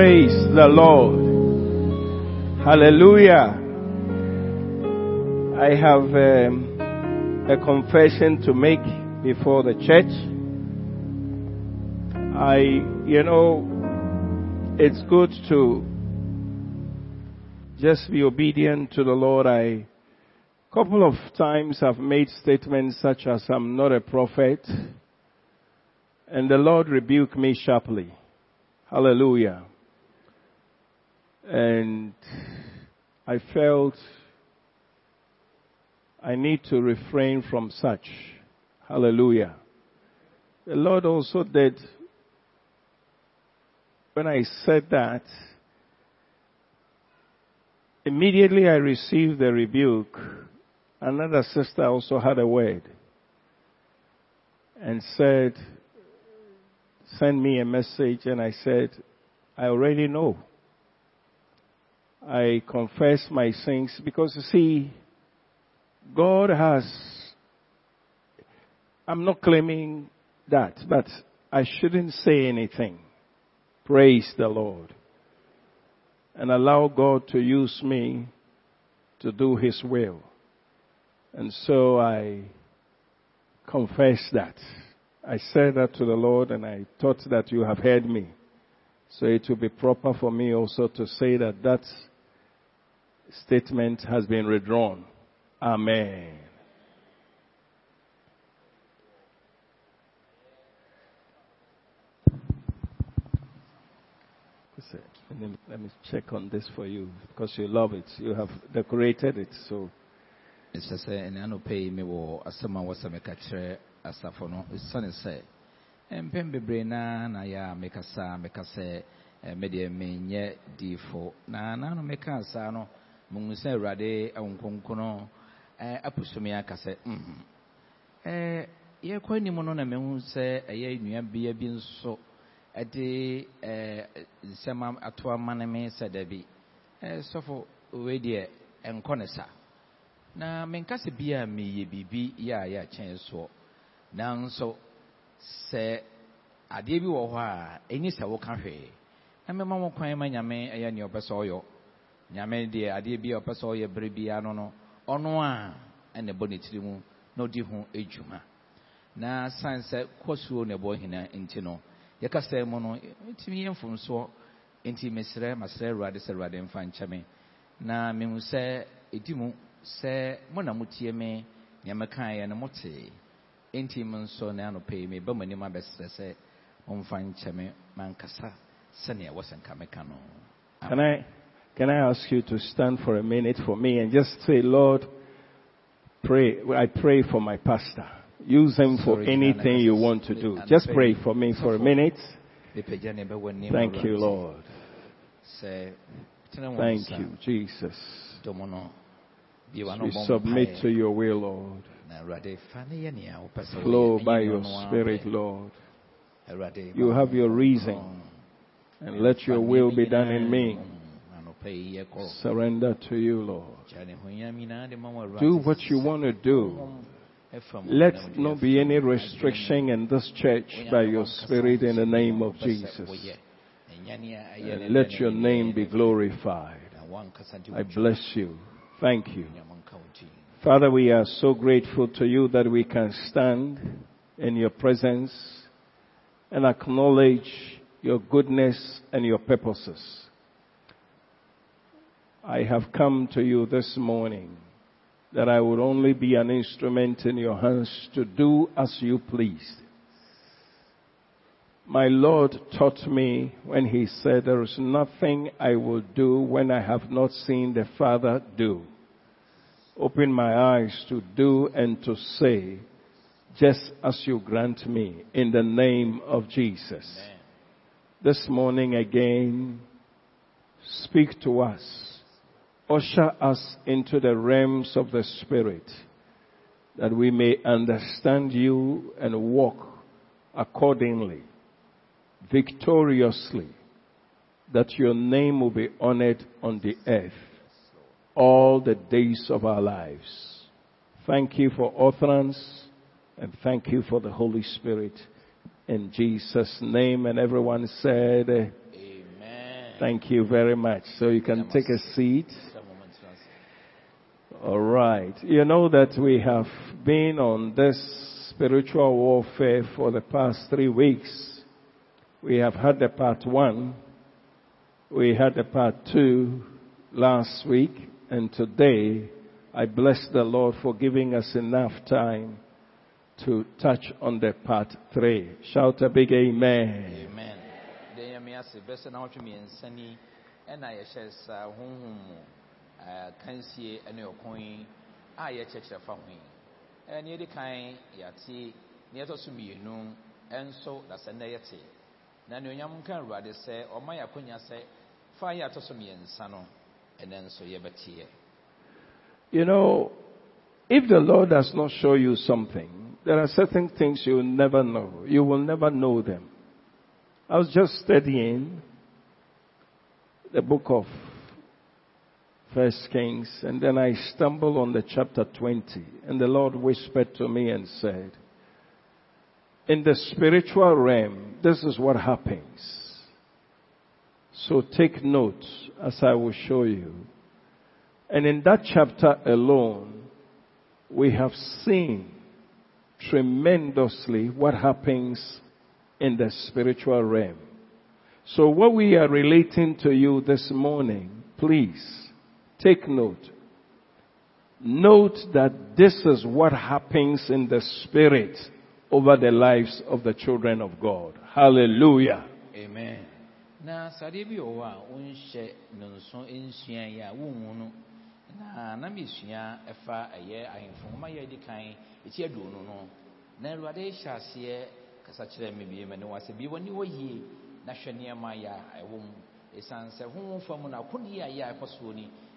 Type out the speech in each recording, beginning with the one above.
Praise the Lord. Hallelujah. I have um, a confession to make before the church. I, you know, it's good to just be obedient to the Lord. I, couple of times have made statements such as I'm not a prophet and the Lord rebuked me sharply. Hallelujah. And I felt I need to refrain from such. Hallelujah. The Lord also did, when I said that, immediately I received the rebuke. Another sister also had a word and said, send me a message and I said, I already know. I confess my sins because you see, God has, I'm not claiming that, but I shouldn't say anything. Praise the Lord. And allow God to use me to do His will. And so I confess that. I said that to the Lord and I thought that you have heard me. So it will be proper for me also to say that that statement has been redrawn. Amen. Let me check on this for you because you love it. You have decorated it, so. ɛsɛ sɛ mewɔ asɛm a wɔsɛ kyerɛ asafo no sɛ mpɛn bebree na yɛ a diifo na no muhu sɛ awurade awonkonkono apuso aka sɛ yɛkɔ anim no na mehu sɛ ɛyɛ nnuabea bi nso ɛde nsɛm ato amane me sɛ dabi sɔfo wei deɛ ɛnkɔ ne sa. Na menkasa bi a meyɛ biribi yɛ a yɛakyɛn soɔ nanso sɛ adeɛ bi wɔ hɔ a ɛni sɛ woka hwee na mɛma mo kwan ma nyame ɛyɛ nea ɔpɛ sɛ ɔyɔ nyame deɛ adeɛ bi a ɔpɛ sɛ ɔyɛ bere biara no no ɔno a ɛna ɛbɔ ne tiri mu na ɔdi ho adwuma. Na san sɛ kɔsuo na ɛbɔ hena nti no yɛkasa mu no ntumi yɛ mfomsoɔ. Nti mesrɛ masrɛ awurade sɛ awurade mfa nkyɛ me. Na mehu sɛ ɛdi mu sɛ mo na motie me nea mekaeɛ no motee enti mo nso na anɔpɛ yi meba mo anim abɛsrɛ sɛ momfa nkyɛ me mankasa sɛnea ɛwɔ sɛ nka meka no. I, can I ask you to stand for a minute for me and just say, Lord, pray, I pray for my pastor. Use him for anything you want to do. Just pray for me for a minute. Mepagya ne bɛwɔ anim Thank you, Lord. sɛ tene wo Thank you, Jesus. dom no bie w'ano We submit to your will, Lord. na awurade fa ne yɛ nea wopɛ sɛ woyɛ. Flow by your spirit. Lord. You have your reason. And let your will be done in me. mu. Anɔpa yi yɛkɔ. Surrender to you, Lord. Gya ne honyam nyinaa de ma wo, Awurade. Do what you want to do. Let not be any restriction in this church by your spirit in the name of Jesus. And let your name be glorified. I bless you. Thank you. Father, we are so grateful to you that we can stand in your presence and acknowledge your goodness and your purposes. I have come to you this morning that I would only be an instrument in your hands to do as you please. My Lord taught me when he said, there is nothing I will do when I have not seen the Father do. Open my eyes to do and to say, just as you grant me in the name of Jesus. This morning again, speak to us. Usher us into the realms of the Spirit that we may understand you and walk accordingly, victoriously, that your name will be honored on the earth all the days of our lives. Thank you for utterance and thank you for the Holy Spirit. In Jesus' name, and everyone said, Amen. Thank you very much. So you can take a seat. All right. You know that we have been on this spiritual warfare for the past three weeks. We have had the part one. We had the part two last week. And today, I bless the Lord for giving us enough time to touch on the part three. Shout a big amen. Amen. Kansie yi a fa ho yi. Yɛdi kan yɛate nea ɛtɔ so mmienu ɛnso yɛte. Na onyam awurade sɛ ɔma yɛ sɛ fa yɛ atɔ so mmiɛnsa no ɛnɛ nso yɛbɛteɛ. You know, if the Lord does not show you something, there are certain things you will never know. You will never know them. I was just studying the book of First Kings, and then I stumbled on the chapter 20, and the Lord whispered to me and said, In the spiritual realm, this is what happens. So take note as I will show you. And in that chapter alone, we have seen tremendously what happens in the spiritual realm. So what we are relating to you this morning, please take note. Note that this is what happens in the spirit over the lives of the children of God. Hallelujah. Amen. Na sadeɛ bi wɔ hɔ a wonhyɛ no nso nsua yi a wonhu no na na mesua ɛfa ɛyɛ ahemfo nwoma yɛ adi kan ɛti aduonu no na awurade hyɛ aseɛ kasa kyerɛ me bie ma ne wɔ sɛ bie w'ani hɔ yie na hwɛ nneɛma yɛ a ɛwɔ mu ɛsiane sɛ honhom fa mu no akodie a yɛ a ɛkɔ soɔ ni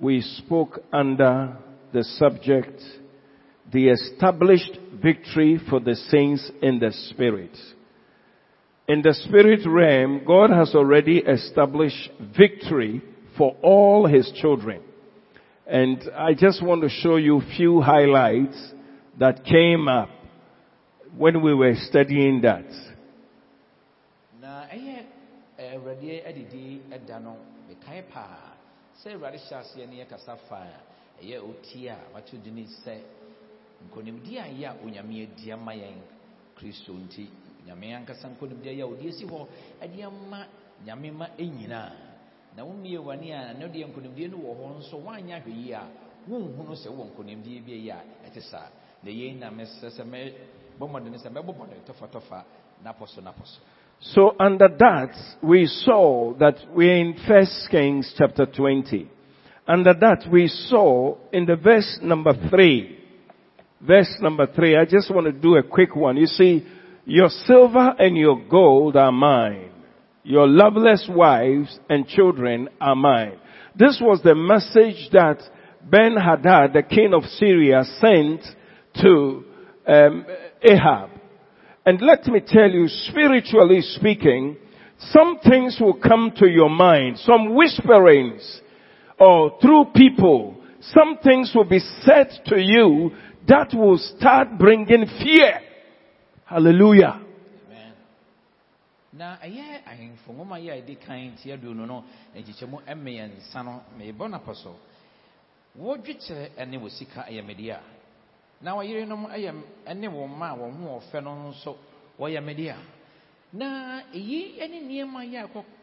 we spoke under the subject, the established victory for the saints in the spirit. In the spirit realm, God has already established victory for all his children. And I just want to show you a few highlights that came up when we were studying that. na sɛ awurade hyɛ aseɛ ne yɛkasa fa a ɛyɛ ɔti a wato di ne sɛ nkonimdi a ɛyɛ a onyame adi ama yɛn kristo nti nyame ankasa nkonimdi a ɛyɛ a ɔde asi hɔ ɛde ama nyame ma ɛnyinaa na wommie w'ani a na deɛ nkonimdie no wɔ hɔ nso woanyɛ ahwɛ yie a wonhu no sɛ wowɔ nkonimdie bi ɛyɛ a ɛte saa. Na yɛn na mesrɛ sɛ mɛbɔ mmɔden sɛ mɛbɔ mmɔden tɔfatɔfa napɔ so napɔ so. So under that, we saw that we're in First Kings chapter 20. Under that, we saw in the verse number three, verse number three, I just want to do a quick one. You see, your silver and your gold are mine. Your loveless wives and children are mine. This was the message that Ben Hadad, the king of Syria, sent to um, Ahab. And let me tell you, spiritually speaking, some things will come to your mind, some whisperings, or through people, some things will be said to you that will start bringing fear. Hallelujah. Na ɛyɛ ahemfo nwoma yi a ɛdi kan ti aduonu no nkyekyɛmu mmiɛnsa no meebɔ napa so wɔdwekyerɛ ne wɔ sika ɛyɛ medea na wɔyerenom ɛyɛ ne wɔn mma a wɔn ho ɔfɛ no nso wɔyɛ medea na eyi ne nneɛma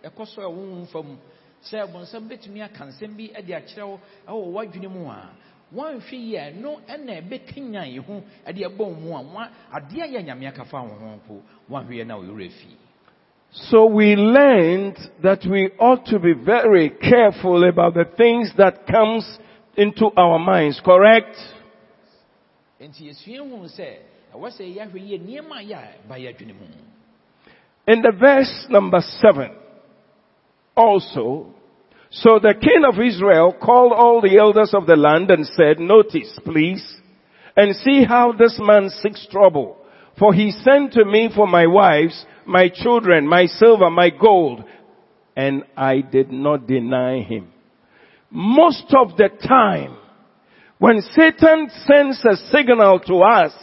a so a wɔn mfa mu. Sɛ bɔnsɛm bɛtumi aka nsɛm bi de akyerɛ wo ɛwɔ w'adwene mu a wɔnhwɛ yi a no ɛna ɛbɛkanya yi ho de a wɔn a yɛ yɛ na So we learned that we ought to be very careful about the things that comes into our minds, correct? In the verse number seven, also, So the king of Israel called all the elders of the land and said, notice please, and see how this man seeks trouble. For he sent to me for my wives, my children, my silver, my gold, and I did not deny him. Most of the time, when Satan sends a signal to us,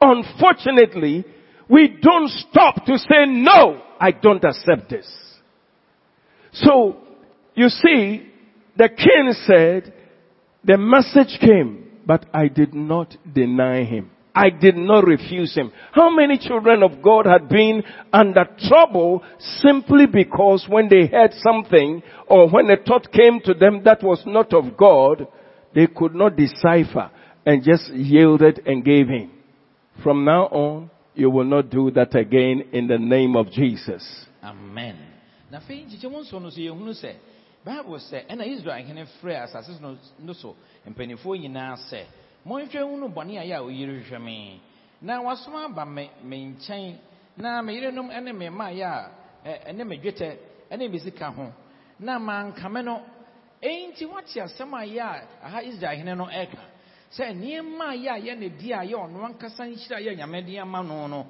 unfortunately, we don't stop to say, no, I don't accept this. So, you see, the king said, the message came, but I did not deny him. I did not refuse him. How many children of God had been under trouble simply because when they heard something or when a thought came to them that was not of God, they could not decipher and just yielded and gave in. From now on, you will not do that again in the name of Jesus. Amen. bible sɛ ɛna israel frɛ asase no so mpanimfoɔ nyinaa sɛ bɔne a yɛ a me na wasom aba me me nkyɛn na me yerenom me mmaayɛ a ɛne me dwetɛ me sika ho na mankame no enti wate asɛm a yɛ a aha israel hene no ɛka sɛ nneɛma a yɛ a yɛ ne di a yɛ ɔno ankasa nhyira yɛ nyame ama no no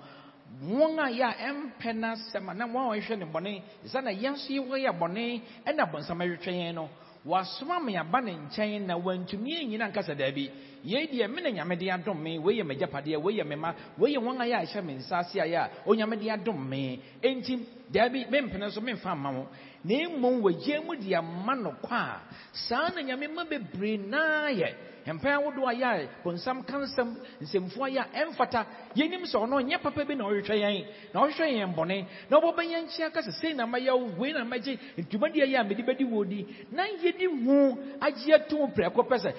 wɔn a yɛ a ɛmpɛ n'asɛm a na wɔn a wɔhwɛ ne bɔne sɛ na yɛn nso yɛ bɔne ɛna bɔnsɛm ɛhwehwɛ yɛn no. Wasoma me ne nkyɛn na wantumi anyina nkasa daabi yei deɛ me na nyame de adom me wei yɛ m'agyapadeɛ wei yɛ me ma wei yɛ wɔn a yɛ me nsa ase a yɛ a onyame adom me enti daabi mempene so memfa mma mo. Na mmom wɔgye mu de ama no kɔ a saa na nyame ma bebree naa yɛ mpɛn ahodoɔ a yɛ a bonsam ka nsɛm nsɛmfoɔ yɛ a ɛmfata. Yɛnim sɛ ɔno nyɛ papa bi na ɔhwehwɛ yɛn na ɔhwehwɛ yɛn bɔne na ɔbɛbɛ yɛn nkyɛn ka sɛ sei na mayɛ wo wei na magye ntumadeɛ yɛ a mede bɛdi wɔ di. Na yɛdi hu agye atom prɛko pɛ sɛ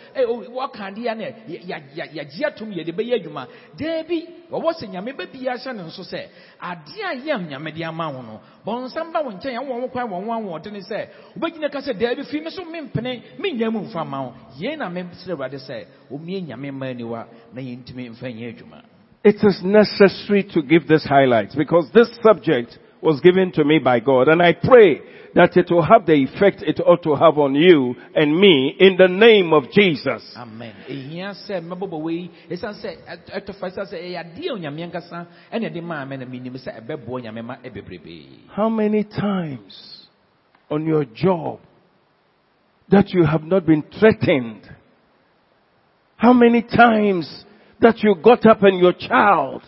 wɔka adeɛ no yɛgye atom yɛde bɛyɛ adwuma. Daabi wɔwɔ sɛ nyame bɛbia hyɛ ne nso sɛ adeɛ a yɛm nyame ama wo no ba nkyɛn wo kwan wɔn wobɛgyina ka sɛ daabi fii me so mempene. Mennya mu mfa ma wo. Yei na mesrɛ awurade sɛ ɔmmie nyame ma aniwa na mfa nyɛ adwuma. It is necessary to give this highlight because this subject was given to me by God and I pray that it will have the effect it ought to have on you and me in the name of Jesus. Amen. How many times on your job that you have not been threatened? How many times that you got up and your child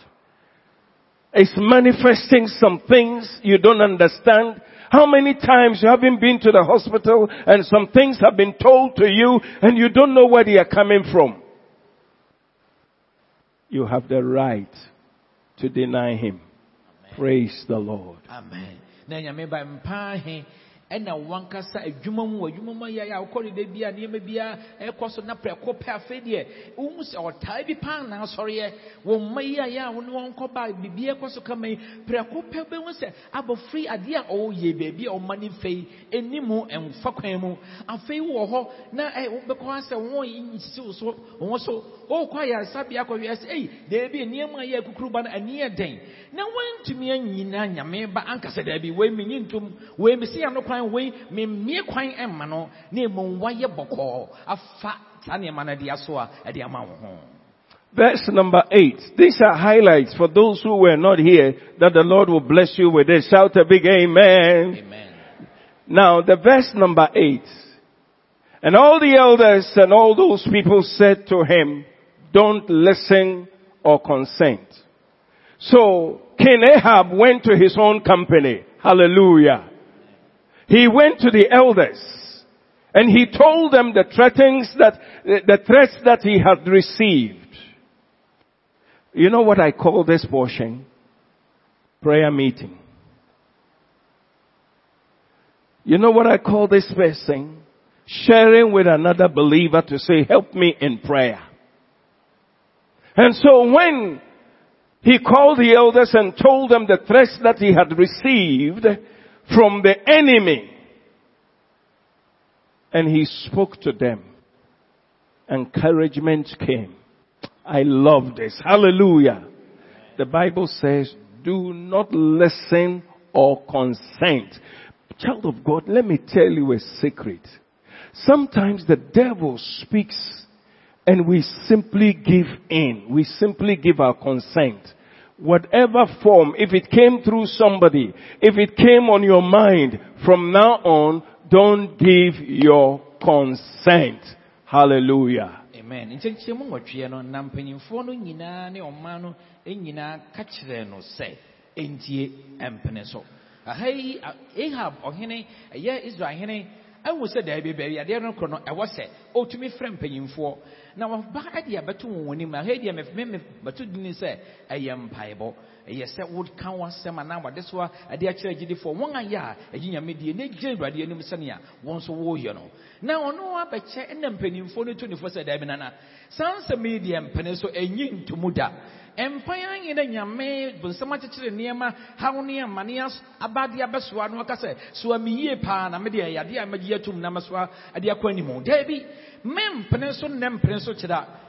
is manifesting some things you don't understand? How many times you haven't been to the hospital and some things have been told to you and you don't know where they are coming from? You have the right to deny him. Amen. Praise the Lord. Amen ɛna wankasa adwuma mu adwuma mu ayɛ a wokɔ deda bi a nneɛma bi a ɛkɔ so na prɛko pɛ afei deɛ wohu sɛ ɔtaa bi paa na asɔreɛ. Wɔ mma yi ayɛ a wo ne wɔn kɔ ba biribi ɛkɔ so kama yi prɛko pɛ bɛhu sɛ abɔfiri adeɛ a ɔyɛ baabi a ɔma ne fɛ yi mu ɛmfa kwan mu. Afei wɔ hɔ na wobɛkɔ asɛ wɔn nsisi wo so wɔn so wɔkɔ ayaresabea akɔhwɛ sɛ ɛyi daabi nneɛma ayɛ kukuru ba no ani yɛ den. Na wɔntumi anyina nyame ba ankasa daabi. Wei menyi ntom wei mesi ano kwan wei memmie kwan ɛmma no na mmom wayɛ bɔkɔɔ afa saa nneɛma no de aso a ɛde ama wo ho Verse number eight. These are highlights for those who were not here that the Lord will bless you with this. Shout a big amen. Amen. Now the verse number eight. And all the elders and all those people said to him, don't listen or consent. So King Ahab went to his own company. Hallelujah. He went to the elders and he told them the threats that, the threats that he had received. You know what I call this portion? Prayer meeting. You know what I call this person? Sharing with another believer to say, help me in prayer. And so when he called the elders and told them the threats that he had received from the enemy. And he spoke to them. Encouragement came. I love this. Hallelujah. The Bible says, do not listen or consent. Child of God, let me tell you a secret. Sometimes the devil speaks and we simply give in. We simply give our consent. Whatever form, if it came through somebody, if it came on your mind, from now on, don't give your consent. Hallelujah. amen no no ne no ka kyerɛ no sɛ mpene so aha yi ahab ɔhene ɛyɛ israel sɛ baabi adeɛ no no ɛwɔ sɛ ɔtumi frɛ na wɔba ɛde abɛto wɔn anim aha yi deɛ mɛfɛ mɛ bɛto dini sɛ ɛyɛ mpaebɔ ɛyɛ sɛ woka w'asɛm anaa wɔde so ɛde akyerɛ agyidifoɔ wɔn ayɛ a ɛgye nyame die na gyina awurade anim sɛnea wɔn nso wɔreyɛ no. Na ɔno abɛkyɛ ɛna mpanimfoɔ no to nifo sɛ daabi nana saa nsɛm yi deɛ mpene so ɛnyi ntomu da mpan anyi na nyame bonsɛm akyekyere nneɛma haw ne amane as- abade abɛsoa no aka sɛ soa me yie paa na mede ɛyɛ adeɛ a magye atom na mɛsoa ade akɔ anim daabi mempene so nnɛ mpene so kyerɛ a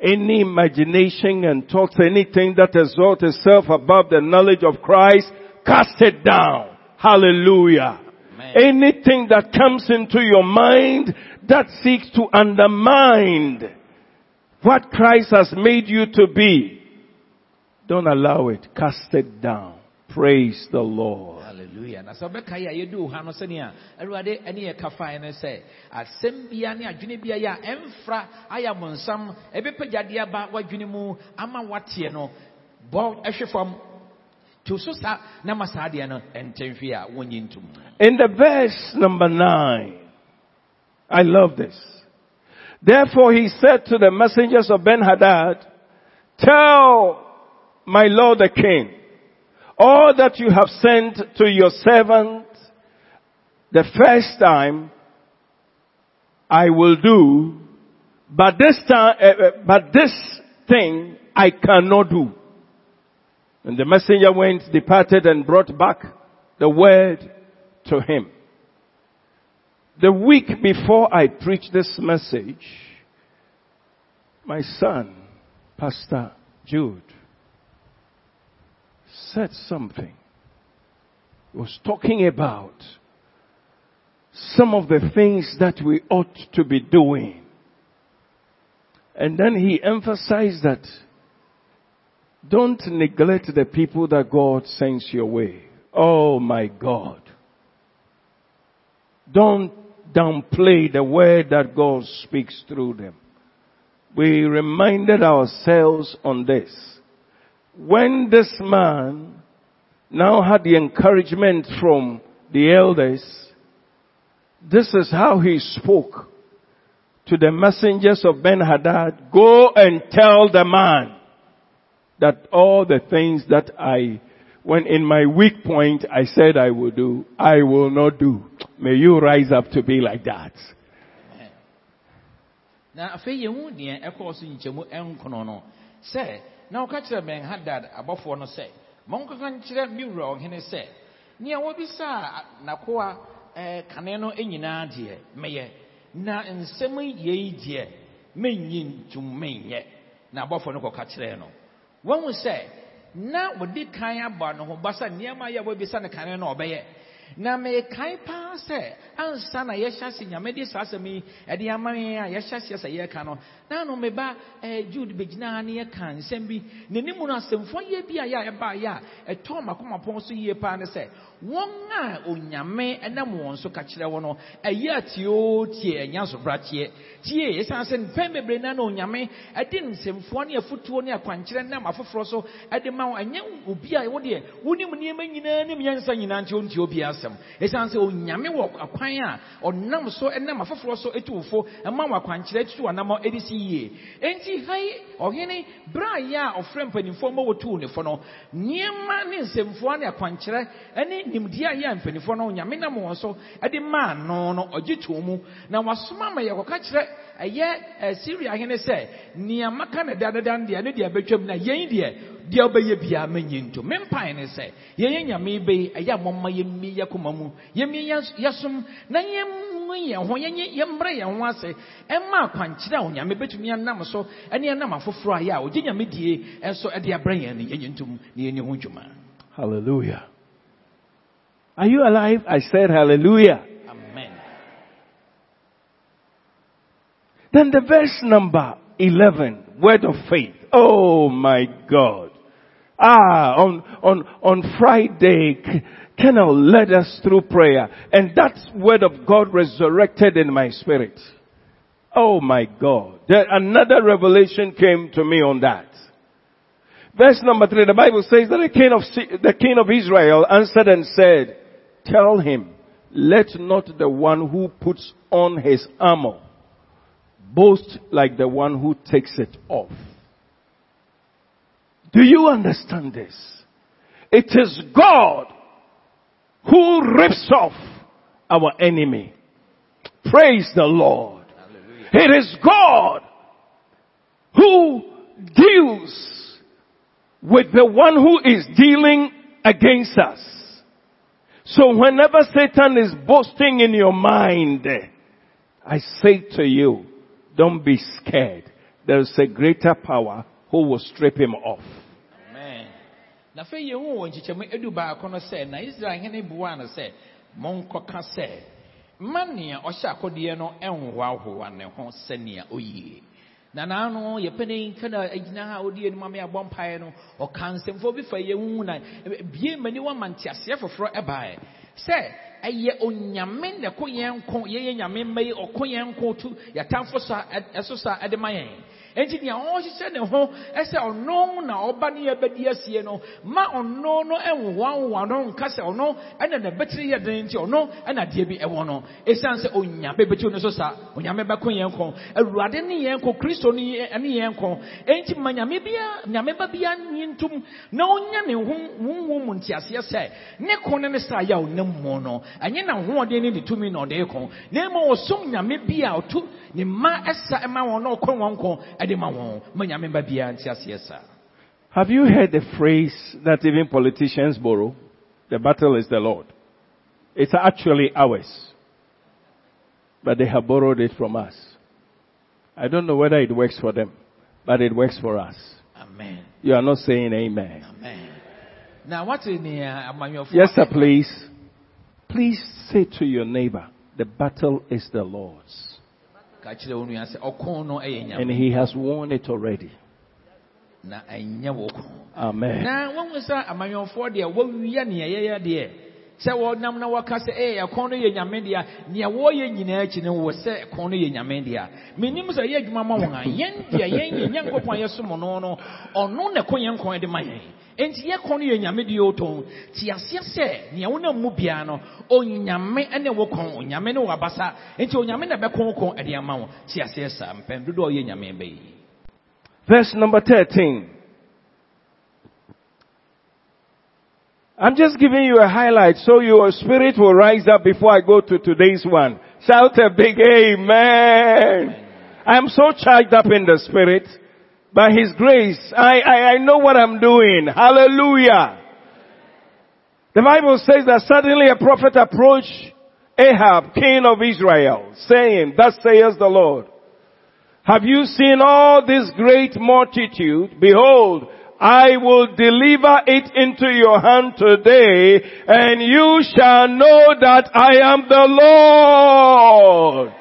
Any imagination and thoughts, anything that exalts itself above the knowledge of Christ, cast it down. Hallelujah. Amen. Anything that comes into your mind that seeks to undermine what Christ has made you to be, don't allow it. Cast it down. Praise the Lord. Hallelujah. Na sɛ ɔbɛka yi a yɛdu ha no sɛnea awurade ɛne yɛ kafae no sɛ asɛm bia ne adwene bia yɛ a ɛmfra ayɛ bonsam ɛbɛpagyadeɛ aba w'adwene mu ama wateɛ no bɔ ɛhwe wonyi In the verse number nine, I love this. Therefore he said to the messengers of Ben-Hadad, tell my lord the king, all that you have sent to your servant the first time, I will do, but this time, uh, but this thing I cannot do. And the messenger went, departed and brought back the word to him. The week before I preached this message, my son, Pastor Jude, said something. He was talking about some of the things that we ought to be doing. And then he emphasized that don't neglect the people that God sends your way. Oh my God. Don't downplay the word that God speaks through them. We reminded ourselves on this. When this man now had the encouragement from the elders, this is how he spoke to the messengers of Ben Hadad, go and tell the man that all the things that I, when in my weak point I said I will do, I will not do. May you rise up to be like that. na afei yɛhu deɛ ɛkɔɔ so nkyɛmu ɛnkono no sɛ na wɔka kyerɛ ben hadad abɔfoɔ no sɛ monkɔka nkyerɛ me wura ɔhene sɛ nea wɔbisaa nakoa ɛɛ kane no nyinaa deɛ meyɛ. Na nsɛm yei deɛ menyi ntom menyɛ. Na abɔfoɔ no kɔka kyerɛɛ no. Wɔhu sɛ na wɔdi kan abɔ ne ho ba sɛ nneɛma yɛ wɔbisa no kane no ɔbɛyɛ. Na mekae paa sɛ ansa na yɛhyɛ ase nyame de saa asɛm yi ɛde ama yɛn a yɛhyɛ aseɛ sɛ yɛreka no. Na no meba eh, jude bɛgyina ha ne yɛka nsɛm bi. N'anim no asɛmfoɔ yɛ bi a yɛ a ɛbaeɛ a ɛtɔɔ makomapɔn so yie paa ne sɛ wɔn a onyame ɛnam wɔn so ka kyerɛ wɔn no ɛyɛ atioo tie ɛnya sobrateɛ tie. Ɛsiane sɛ mpɛn bebree na na onyame ɛde nsɛmfoɔ ne afutuo ne akwankyerɛ nam afoforɔ so ɛde ma wɔn ɛnyɛ obi a ɛwɔ deɛ wonim nneɛma nyinaa ne nyansa nyinaa nti ɔntie obi asɛm. Ɛsiane sɛ onyame wɔ akwan a ɔnam so ɛnam afoforɔ so ɛtu wofo ɛma wɔ akwankyerɛ tutu anamɔ ɛde si yie. Enti ha yi ɔhene berɛ a ɔfrɛ mpanimfoɔ ma wɔtuu ne fo no nneɛma ne nsɛmfoa ne akwankyerɛ ɛne nimdeɛ a yɛ no onyame nam wɔn so ɛde maa no no ɔgye mu. Na wasoma ma yɛkɔka kyerɛ ɛyɛ ɛsiria hene sɛ nea ne dadadan deɛ ne deɛ bɛtwam na yɛn deɛ deɛ ɔbɛyɛ biara mɛnyɛ nto. Me mpae ne sɛ yɛyɛ nyame bɛyi ɛyɛ a mɔma yɛmmi yɛ koma mu. Na yɛmmu yɛn ho yɛmbrɛ yɛn ho ase ɛma akwankyerɛ a onyame bɛtumi anam so ɛne ɛnam afoforɔ a yɛ a ɔgye nyame die ɛnso ɛde abrɛ yɛn no yɛnyɛ ntom na yɛni ho Hallelujah. Are you alive? I said hallelujah. amen Then the verse number 11, word of faith. Oh my God. Ah, on, on, on Friday, Colonel led us through prayer and that word of God resurrected in my spirit. Oh my God. There, another revelation came to me on that. Verse number three, the Bible says that the king of, the king of Israel answered and said, tell him, let not the one who puts on his armor boast like the one who takes it off. Do you understand this? It is God who rips off our enemy. Praise the Lord. It is God who deals with the one who is dealing against us. So whenever Satan is boasting in your mind, I say to you, don't be scared. There is a greater power who will strip him off. amen na afei yɛn ho wɔ nkyekyɛmu edu baako no sɛ na israel hene sɛ monkɔka sɛ mma nea ɔhyɛ akɔdeɛ no ɛnhoahoa ne ho sɛnea oyie na naano yɛpɛne kana agyina ha a ɔdi anim ame abɔ mpaeɛ no ɔka nsɛmfoɔ bi fa yɛn ho na bie m'ani wama nteaseɛ foforɔ ɛbaeɛ sɛ ɛyɛ onyame na ɛko yɛn nko yɛyɛ nyame mma yi ɔko yɛn nko to yɛatamfo so a ɛso so a ɛde ma yɛn enti nea ɔhyehyɛ ne ho ɛsɛ ɔno na ɔba ne yɛbɛdi asie no. Ma ɔno no ɛnwoawoa no nka sɛ ɔno ɛna na bɛtiri yɛ den nti ɔno ɛna adeɛ bi ɛwɔ no. Ɛsiane sɛ onyame bɛtiw no so sa onyame bɛko yɛn ko awurade ne yɛn ko kristo ne yɛ- ne yɛn ko enti ma nyame bia nyame ba bia nyi ntom na ɔnya ne ho honhom mu nteaseɛ sɛ ne ko ne ne saa yɛ a ɔnam mu no ɛnyɛ na hoɔden ne ne tumi na ɔde ko na mmom ɔsom nyame bi ɔto ne mma ɛsa ɛma wɔn na ɔkɔ wɔn ko ɛde ma wɔn ma nyame ba bia nteaseɛ saa Have you heard the phrase that even politicians borrow? The battle is the Lord. It's actually ours. But they have borrowed it from us. I don't know whether it works for them, but it works for us. amen You are not saying amen. amen na wate nea uh, amanyɔfoɔ Yes, sir, please. Please say to your neighbor, the battle is the Lord's. And he has won it already. na ɛnyɛ wo ko Amen. na sɛ amanyɔfoɔ deɛ wɔwia nea yɛyɛ deɛ sɛ wɔnam na wɔka sɛ ee ɛkɔn no yɛ nyame deɛ nea wɔyɛ nyinaa akyi no wɔ sɛ ɛkɔn no yɛ nyame deɛ menim sɛ ɛyɛ adwuma ma wɔn a yɛn deɛ yɛn yɛ nyankopɔn a yɛsom no no ɔno na ɛkɔ yɛn kɔn de ma yɛn enti yɛkɔn no yɛ nyame deɛ ɔtɔn te aseɛ sɛ nea wonam mu biara no onyame ne wo kɔn onyame ne wabasa onyame na kɔn de ama wo te aseɛ saa mpɛn dodoɔ nyame bɛyi Verse number 13. I'm just giving you a highlight so your spirit will rise up before I go to today's one. Shout a big amen. I'm so charged up in the spirit. By His grace, I, I, I know what I'm doing. Hallelujah. The Bible says that suddenly a prophet approached Ahab, king of Israel, saying, Thus says the Lord, have you seen all this great multitude? Behold, I will deliver it into your hand today, and you shall know that I am the Lord.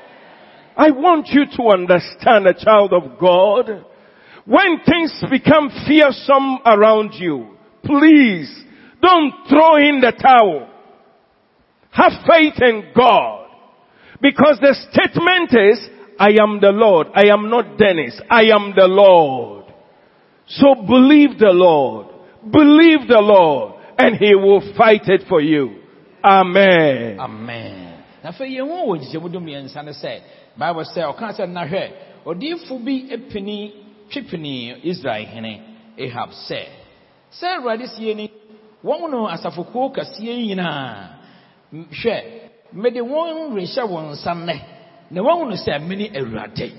I want you to understand, a child of God, when things become fearsome around you, please don't throw in the towel. Have faith in God. Because the statement is, I am the Lord. I am not Dennis. I am the Lord. So believe the Lord. Believe the Lord and He will fight it for you. Amen. amen bible sɛ twepini israel hene ahab sɛ sɛ awurade sie ni wɔn no asafokuo kɛseɛ yi nyinaa hwɛ mede wɔn rehyɛ wɔn nsa nnɛ na wɔn no sɛ mene awurade.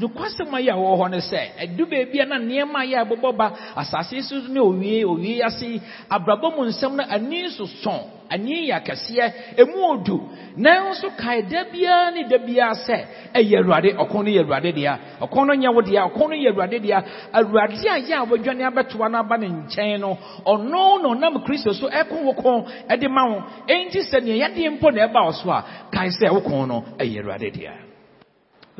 Nokwasɛm a yɛ a wɔwɔ hɔ no sɛ ɛdu baabi a na nneɛma a yɛ a ɛbobɔ ba asase so ne owie owie ase abrabɔ mu nsɛm no ani sosɔn ani yɛ akɛseɛ emu odu. Nanso kae da biara ne da biara sɛ ɛyɛ awurade ɔko no yɛ awurade dea. Ɔko no nyɛ wo dea ɔko no yɛ awurade dea. Awurade a yɛ a wadwane abɛtoa no aba ne nkyɛn no ɔno na ɔnam kristo so ɛko wo ko ɛde ma wo. Enti sɛ neɛ yɛdeɛ mpo na ɛba wo so a kae sɛ wo ko no ɛyɛ awurade dea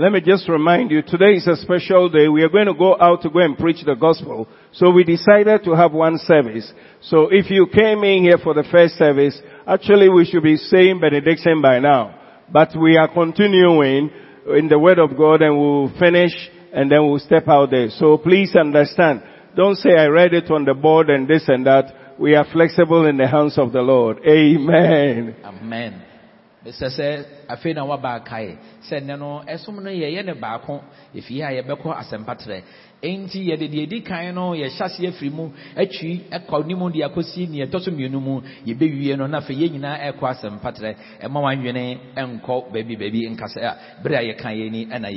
Let me just remind you, today is a special day. We are going to go out to go and preach the gospel. So we decided to have one service. So if you came in here for the first service, actually we should be saying benediction by now. But we are continuing in the word of God and we'll finish and then we'll step out there. So please understand. Don't say I read it on the board and this and that. We are flexible in the hands of the Lord. Amen. amen ɛsɛ sɛ afei na waba akae sɛ no ɛsom no yɛyɛ ne baako. A yɛbɛkɔ yɛde deɛ kan no mu ɛkɔ akɔsi no na afei yɛn nyinaa ɛkɔ asɛmpaterɛ ɛma ɛnkɔ nkasa a a yɛka yɛ ni ɛna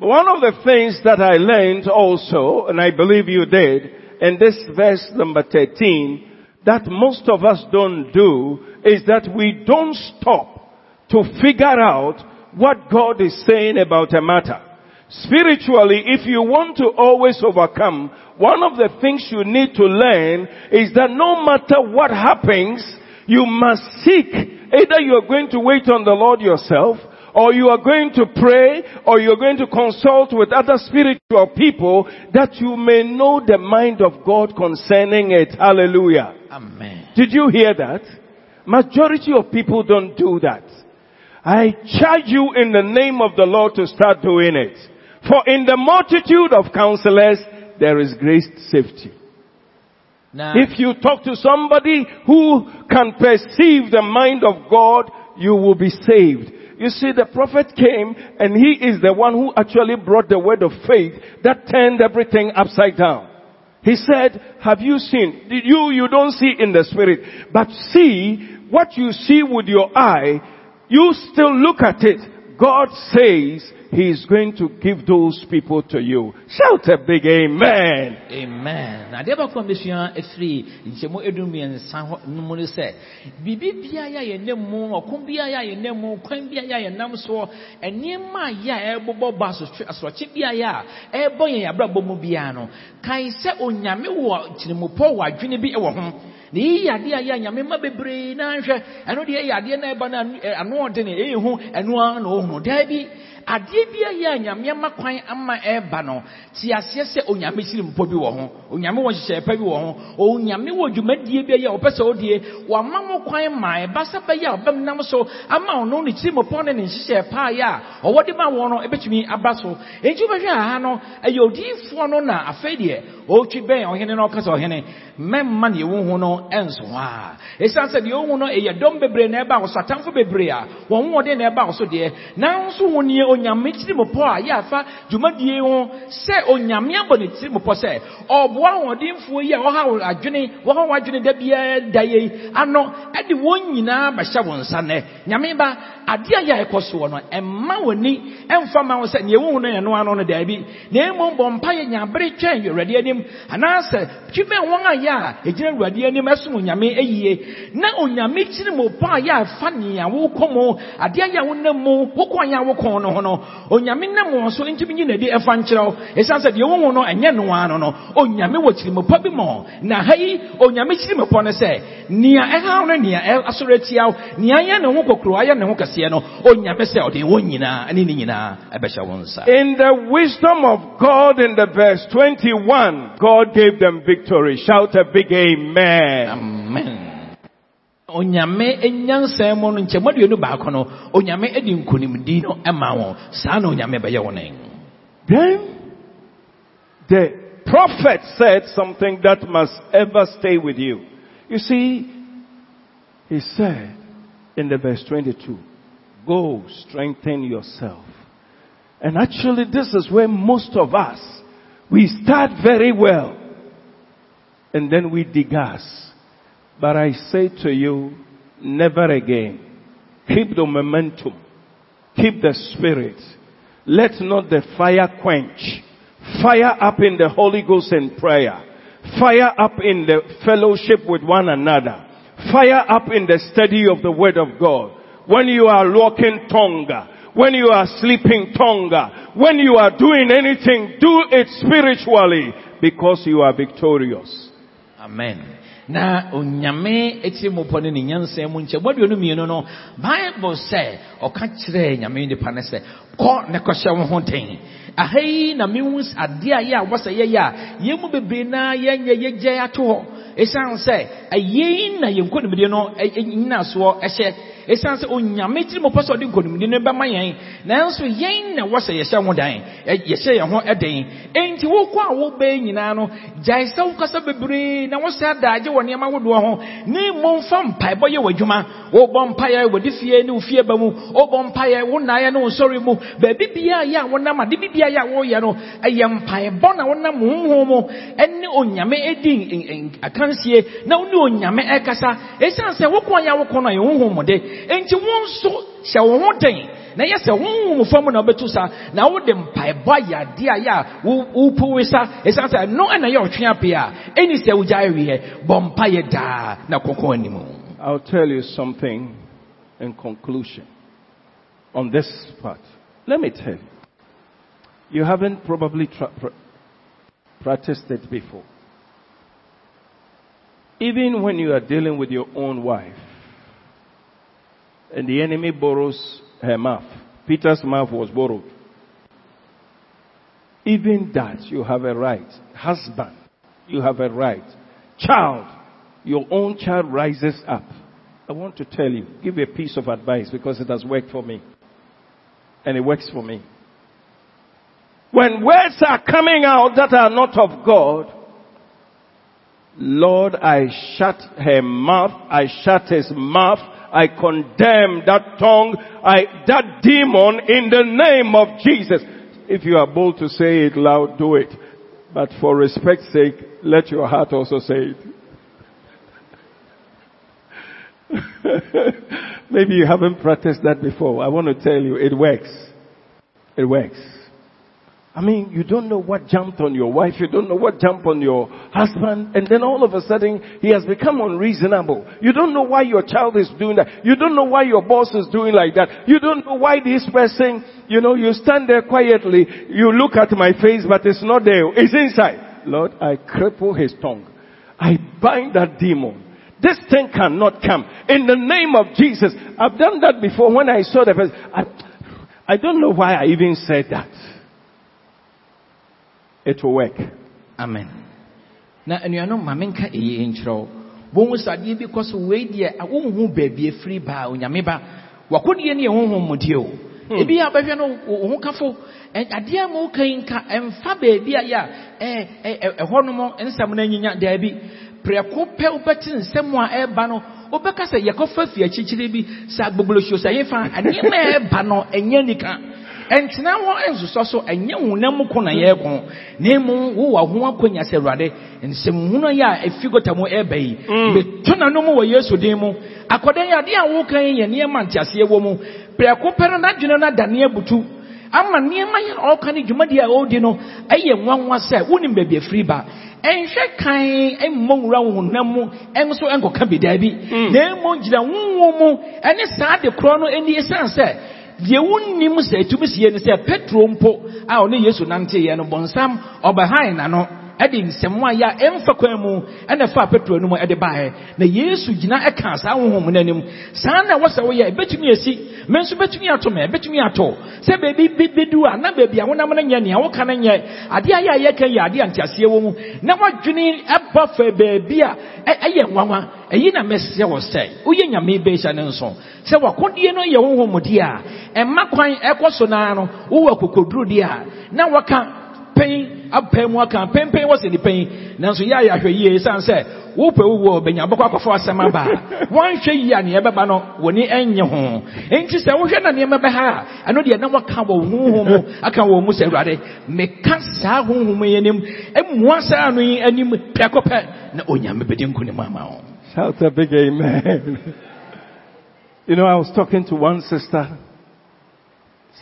one of the things that I learned also, and I believe you did, in this verse number 13, that most of us don't do, is that we don't stop to figure out what God is saying about a matter. Spiritually, if you want to always overcome, one of the things you need to learn is that no matter what happens, you must seek. Either you are going to wait on the Lord yourself, or you are going to pray, or you are going to consult with other spiritual people that you may know the mind of God concerning it. Hallelujah. amen Did you hear that? Majority of people don't do that. I charge you in the name of the Lord to start doing it. For in the multitude of counselors, there is great safety. If you talk to somebody who can perceive the mind of God, you will be saved. You see, the prophet came and he is the one who actually brought the word of faith that turned everything upside down. He said, have you seen? You, you don't see in the spirit, but see what you see with your eye. You still look at it. God says he is going to give those people to you. Shout a big amen. amen adeɛ baako a mesua afiri nkyɛmu edu mmiɛnsa hɔ no mu no sɛ biribi bia yɛ a yɛnam mu ɔko bia yɛ a yɛnam mu kwan bia yɛ a yɛnam soɔ nneɛma a yɛ a ɛbobɔ ba asorɔkye bia yɛ a ɛbɔ yɛn abrabɔ mu bia no kae sɛ onyame wɔ kyirimupɔ wɔ adwene bi wɔ ho na iyi adeɛ a yɛ a nyame ma bebree na nhwɛ ɛno deɛ ɛyɛ adeɛ na ɛba no ano- ɛ, ano ɔde ne ɛyɛ hu ɛno ara na daabi adeɛ bi a yɛ a nyame ama kwan ama ɛreba no te aseɛ sɛ onyame siri mpɔ bi wɔ ho. Onyame wɔ nhyehyɛe pa bi wɔ ho. Onyame wɔ dwumadie bi a yɛ a ɔpɛ sɛ ɔdie wama mo kwan ma ɛba sɛ bɛyɛ a ɔbɛm nam so ama ɔno ne tiri mpɔ ne ne nhyehyɛe pa yɛ a ɔwɔ de ma wɔn no ɛbɛtumi aba so. Enti wobɛhwɛ aha no ɛyɛ odiyifoɔ no na afei deɛ ɔretwi bɛn ɔhene no ɔka sɛ ɔhene. Mɛmma ne ɛwo hu no ɛnso hɔ a ɛsiane sɛ deɛ ɔhu no ɛyɛ dɔm bebree na ɛba wo so atamfo bebree a wɔn wɔden na ɛba wo so deɛ nanso wo nie onyame tiri mu pɔ a yɛ afa dwumadie ho sɛ onyame abɔ ne tiri mu pɔ sɛ ɔboa ahoɔdenfoɔ yi a ɔha adwene wɔha wɔ adwene da biara da yɛ ano ɛde wɔn nyinaa bɛhyɛ wɔn nsa nɛ nyame ba adeɛ yɛ ɛkɔ soɔ no ɛmma w'ani ɛmfa ma wo sɛ neɛ wohu no yɛ no ano no daabi. Na mmom bɔ mpa yɛ nyabere twɛn awurade anim anaasɛ twi bɛn wɔn a yɛ a ɛgyina awurade anim ɛsom onyame ayie. Na onyame kyiri mu pɔ a yɛ a ɛfa nea wokɔ mu adeɛ yɛ a wonam mu wokɔ yɛ a wokɔn no ho no onyame nam wɔn so ntumi nyi n'adi ɛfa nkyerɛ wo ɛsiane sɛ deɛ wohu no ɛnyɛ no no onyame wɔ kyirimupɔ bi mɔ na ha yi onyame kyirimupɔ no sɛ nea ɛhaw no nea asɔre no onyame sɛ ɔde wɔn nyinaa ne ne nyinaa ɛbɛhyɛ wo nsa In the wisdom of God in the verse 21, God gave them victory. Shout a big amen. amen onyame nyansa mu no nkyɛmu aduonu baako no onyame adi nkonimdi no ma wɔn saa na onyame bɛyɛ wɔn Then the prophet said something that must ever stay with you. You see, He said in the verse 22, go strengthen yourself. And actually this is where most of us, we start very well and then we degas. But I say to you, never again. Keep the momentum. Keep the spirit. Let not the fire quench. Fire up in the Holy Ghost and prayer. Fire up in the fellowship with one another. Fire up in the study of the Word of God. When you are walking tonga, when you are sleeping tonga, when you are doing anything, do it spiritually because you are victorious. amen. Na onyame etiri mu pɔ ne ne mu nkyɛn bɔdeɛ no mmienu no bible sɛ ɔka kyerɛ nyame nipa no sɛ kɔ ne kɔhyɛ wo ho den aha yi na mehu adeɛ a yɛ a wɔsɛ yɛyɛ a yɛn mu bebree naa yɛnyɛ yɛgya ato hɔ ɛsiane sɛ ɛyɛn na yɛn nkonimdie no nyinasoɔ ɛhyɛ ɛsiane sɛ onyame tiri mu pɛ sɛ ɔde nkonimdie no bɛma yɛn nanso yɛn na wɔsɛ yɛhyɛ ho dan yɛhyɛ yɛn ho ɛden. Enti wokɔ a wobɛɛ nyinaa no gyae sɛ wokasa bebree na wɔsɛ adagye wɔ nneɛma ahodoɔ ho. Ne momfa mpaebɔ yɛ w'adwuma. Wobɔ mpaeɛ wɔde fie ne wo fie ba mu. Wobɔ mpaeɛ wo naeɛ ne wo nsɔre mu. Baabi biaa yɛ a wonam ade bibiaa yɛ a woyɛ no ɛyɛ mpaebɔ na wonam honhom mu. Ɛne onyame n- akansie na wo ne onyame ɛkasa. Ɛsiane sɛ wokɔ yɛ a wokɔ no a yɛ honhom de. Enti den na yɛ sɛ honhom fa mu na wobɛtu sa na mpaebɔ a sa ɛsiane sɛ ɛno ɛna yɛ ɔtwe apɛ a ɛni sɛ wogya awiɛ bɔ daa na anim I'll tell you something in conclusion on this part. Let me tell you. You haven't probably tra- pra- practiced it before. Even when you are dealing with your own wife and the enemy borrows her mouth, Peter's mouth was borrowed. Even that, you have a right. Husband, you have a right. Child, your own child rises up. I want to tell you, give you a piece of advice because it has worked for me. And it works for me. When words are coming out that are not of God, Lord, I shut her mouth, I shut his mouth, I condemn that tongue, I, that demon in the name of Jesus. If you are bold to say it loud, do it. But for respect's sake, let your heart also say it. Maybe you haven't practiced that before. I want to tell you, it works. It works. I mean, you don't know what jumped on your wife, you don't know what jumped on your husband, and then all of a sudden, he has become unreasonable. You don't know why your child is doing that. You don't know why your boss is doing like that. You don't know why this person, you know, you stand there quietly, you look at my face, but it's not there. It's inside. Lord, I cripple his tongue. I bind that demon. This thing cannot come. In the name of Jesus. I've done that before when I saw the person. I, I don't know why I even said that. It will work. amen. Na anuanom ma menka ɛyi nkyerɛ wo. Sɛ adeɛ bi kɔ so wei deɛ baabi baa onyame ba. Wakodeɛ ne yɛ honhom mudeɛ o hmm. ebi a wobɛhwɛ no ho kafo adeɛ a ma woka yi nka baabi a yɛ a ɛ- ɛ- ɛ- ɛhɔ no mo nsɛm no anyinya daabi. Prɛko pɛ wobɛte nsɛm a ɛreba no wobɛka sɛ yɛkɔfa fi akyikyiri bi. Sɛ agbogbolosio sɛ yɛfa nneɛma a ɛreba no ɛnyɛ nika ɛntena hɔ nsosɔ so ɛnyɛ honam ko na yɛreko na mmom wowɔ ho akonya sɛ awurade nsɛmhunu yi a ɛfi gota mu ɛreba yi. Meto n'anom wɔ yesu din mu. Akɔda yi adeɛ a woka yi yɛ nneɛma nteaseɛ wɔ mu. Prɛko pɛ no n'adwene no adane abutu. Ama nneɛma yɛ a ɔka ne dwumadi a ɔredi no ɛyɛ nwanwa sɛ wonim baabi afiri ba. Ɛnhwɛ kan mmɔ nwura honam mu ɛnso ɛnkɔka bi daabi. Na mmom gyina wonwo mu ɛne saa de korɔ no ani ɛsiane sɛ deɛ wonnim sɛ ɛtumi sie ne sɛ petro mpo a ɔne yesu nanteeɛ no bɔnsam ɔbɛhae n'ano ɛde nsɛm a yɛ a ɛmfa kwan mu ɛna fa petro mu ɛde baeɛ. Na yesu gyina ɛka saa honhom no anim. Saa na wɔsɛ woyɛ ɛbɛtumi asi. Me nso bɛtumi ato me ɛbɛtumi ato. Sɛ baabi bi- bɛdu a na baabi a wonam no nyɛ nea woka no nyɛ. Adeɛ a yɛ a yɛka yɛ adeɛ a nteaseɛ wɔ mu. Na woadwene ɛba fa baabi a ɛyɛ nwanwa. Ɛyi na mɛsɛ wɔ sɛ woyɛ nyame bɛhyɛ ne nso. Sɛ wakodie no yɛ honhomdeɛ a ɛma kwan ɛkɔ so naa no wowɔ akokoduro deɛ a na wɔka pɛn apae mu aka pɛmpɛn wɔ sɛ nipa yi nanso yɛ ayɛ ahwɛ yie ɛsiane sɛ wopɛ wo wɔ bɛnya bɔkɔ akɔfo asɛm aba. Wɔnhwɛ yie a neɛ ɛbɛba no wɔni ɛnyɛ ho. Enti sɛ wohwɛ na nneɛma bɛha a ɛno deɛ na wɔka wɔ honhom mu aka wɔ mu sɛ awurade meka saa honhom yi anim. Mmua saa no yi anim prɛko pɛ na onyame bɛdi nkonim ama wo. Shout a big amen. you know, I was talking to one sister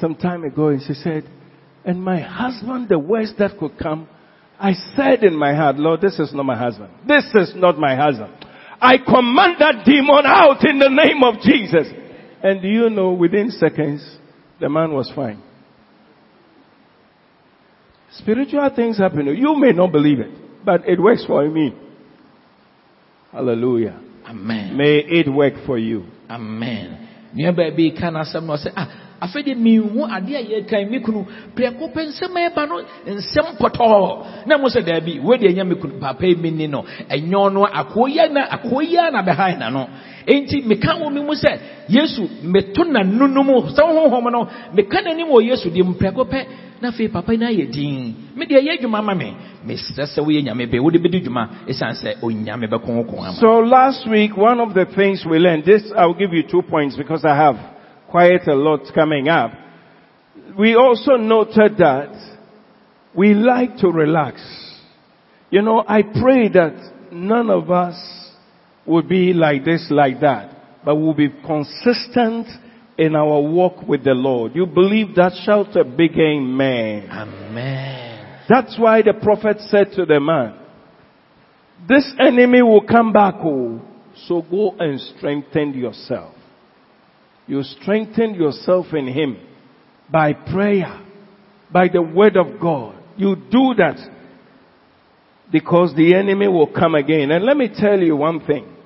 some time ago and she said, and my husband, the worst that could come, I said in my heart, Lord, this is not my husband. This is not my husband. I command that demon out in the name of Jesus. And do you know, within seconds, the man was fine. Spiritual things happen. You may not believe it, but it works for me. Hallelujah. amen May it work for you. amen na adeɛ a yɛkan me kunu. Prɛko pɛ nsɛm a no nsɛm pɔtɔɔ na mo sɛ daabi me kunu. Papa yi mi ni no na na na no. Enti meka wɔ me mu sɛ yesu meto mu sɛ honhom no meka wɔ yesu deɛ pɛ. Na afei papa yi din. Me deɛ ɛyɛ adwuma ma me. Mesrɛ sɛ woyɛ nyame bɛ wode bɛdi dwuma ɛsiane sɛ onyame ama So last week, one of the things we learned, this I'll give you two points because I have quite a lot coming up. We also noted that we like to relax. You know, I pray that none of us will be like this, like that, but we'll be consistent in our walk with the Lord. You believe that? Shout a big amen. amen That's why the prophet said to the man, this enemy will come back, oh, so go and strengthen yourself. You strengthen yourself in him by prayer, by the word of God. You do that because the enemy will come again. And let me tell you one thing.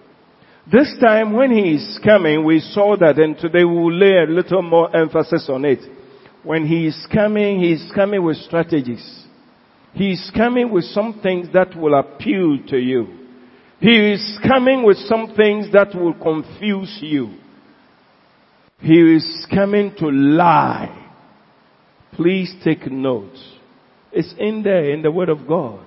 This time when he is coming, we saw that and today we will lay a little more emphasis on it. When he is coming, he is coming with strategies. He is coming with some things that will appeal to you. He is coming with some things that will confuse you. He is coming to lie. Please take note. It's in there in the Word of God.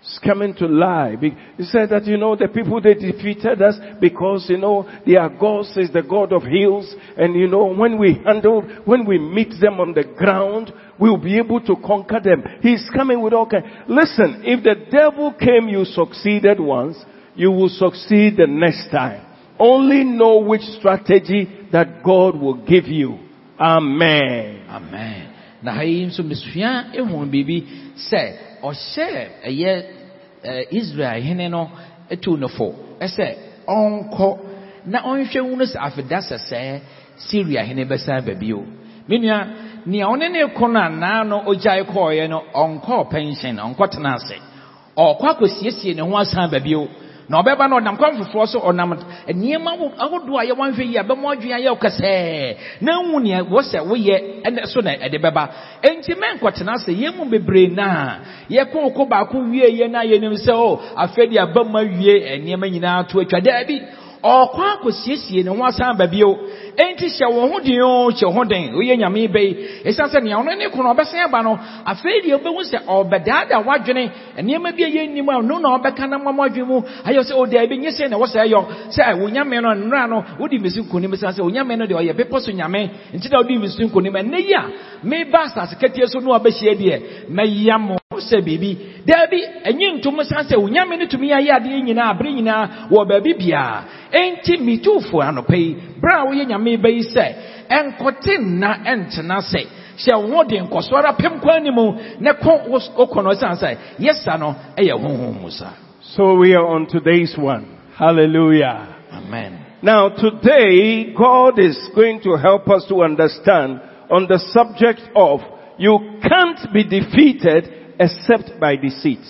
It's coming to lie. He said that, you know, the people they defeated us because, you know, their God is the God of hills. And, you know, when we handle, when we meet them on the ground, we'll be able to conquer them. He's coming with all kinds. Listen, if the devil came, you succeeded once, you will succeed the next time. Only know which strategy that God will give you. Amen. amen. Na ha yi nso mesua ehu eh, biribi sɛ ɔhyɛ ɛyɛ israel hene no etu no fo. Ɛsɛ ɔnkɔ na ɔnhwɛ hu no sɛ afida sɛsɛɛ syria hene bɛsan baabi o. Me nua nea ɔne ne kɔ no anaa no ogyae kɔɔeɛ no ɔnkɔɔ pension ɔnkɔ tena ase. Ɔkɔ akɔsiesie ne ho asan baabi o na ɔbɛba no ɔnam kwan foforɔ so ɔnam nneɛma ahodoɔ a yɛwɔ nhwɛ yi a bɛma adwene ayɛ kɛsɛɛ. Na hu nea wɔsɛ woyɛ ɛnɛ so na ɛde bɛba. Enti mɛnkɔtena sɛ yɛn mu bebree no a yɛko ko baako wie yɛ no a yɛnim sɛ o afei de aba ma wie nneɛma nyinaa to atwa. Daabi ɔkɔ akɔsiesie ne ho asan ba bio. Enti hyɛ wo ho den o hyɛ ho den. Woyɛ nyame bɛyi. Ɛsiane sɛ nea ɔno ne kono ɔbɛsan aba no afei deɛ wobɛhu sɛ ɔbɛdaadaa w'adwene. Nneɛma bi a yɛnnim a no na ɔbɛka na mmam adwene mu ayɛ sɛ o daabi nyɛ sɛ na ɛwɔ sɛ ɛyɔ sɛ wo nyame no nnora no wode mesi nkonim ɛsiane sɛ wo nyame no deɛ ɔyɛ bepɔ so nyame. Nti da wode mesi nkonim ɛnnɛ yi a meba asase katie so no wabɛhyia deɛ mɛyɛ mo sɛ biribi. Daabi ɛnye ntom san sɛ wo nyame no tumi ayɛ adeɛ nyinaa abere nyinaa wɔ baabi biaa enti mituufo anɔpa yi berɛ a woyɛ nyame bɛyi sɛ ɛnkɔte nna ɛntena sɛ hyɛ wo ho de nkɔso ara pem kwan ne mu na kɔ wokɔ no ɛsiane sɛ yɛsa no ɛyɛ honhom mu sa So we are on today's one. Hallelujah. amen Now today, God is going to help us to understand on the subject of you can't be defeated except by deceit.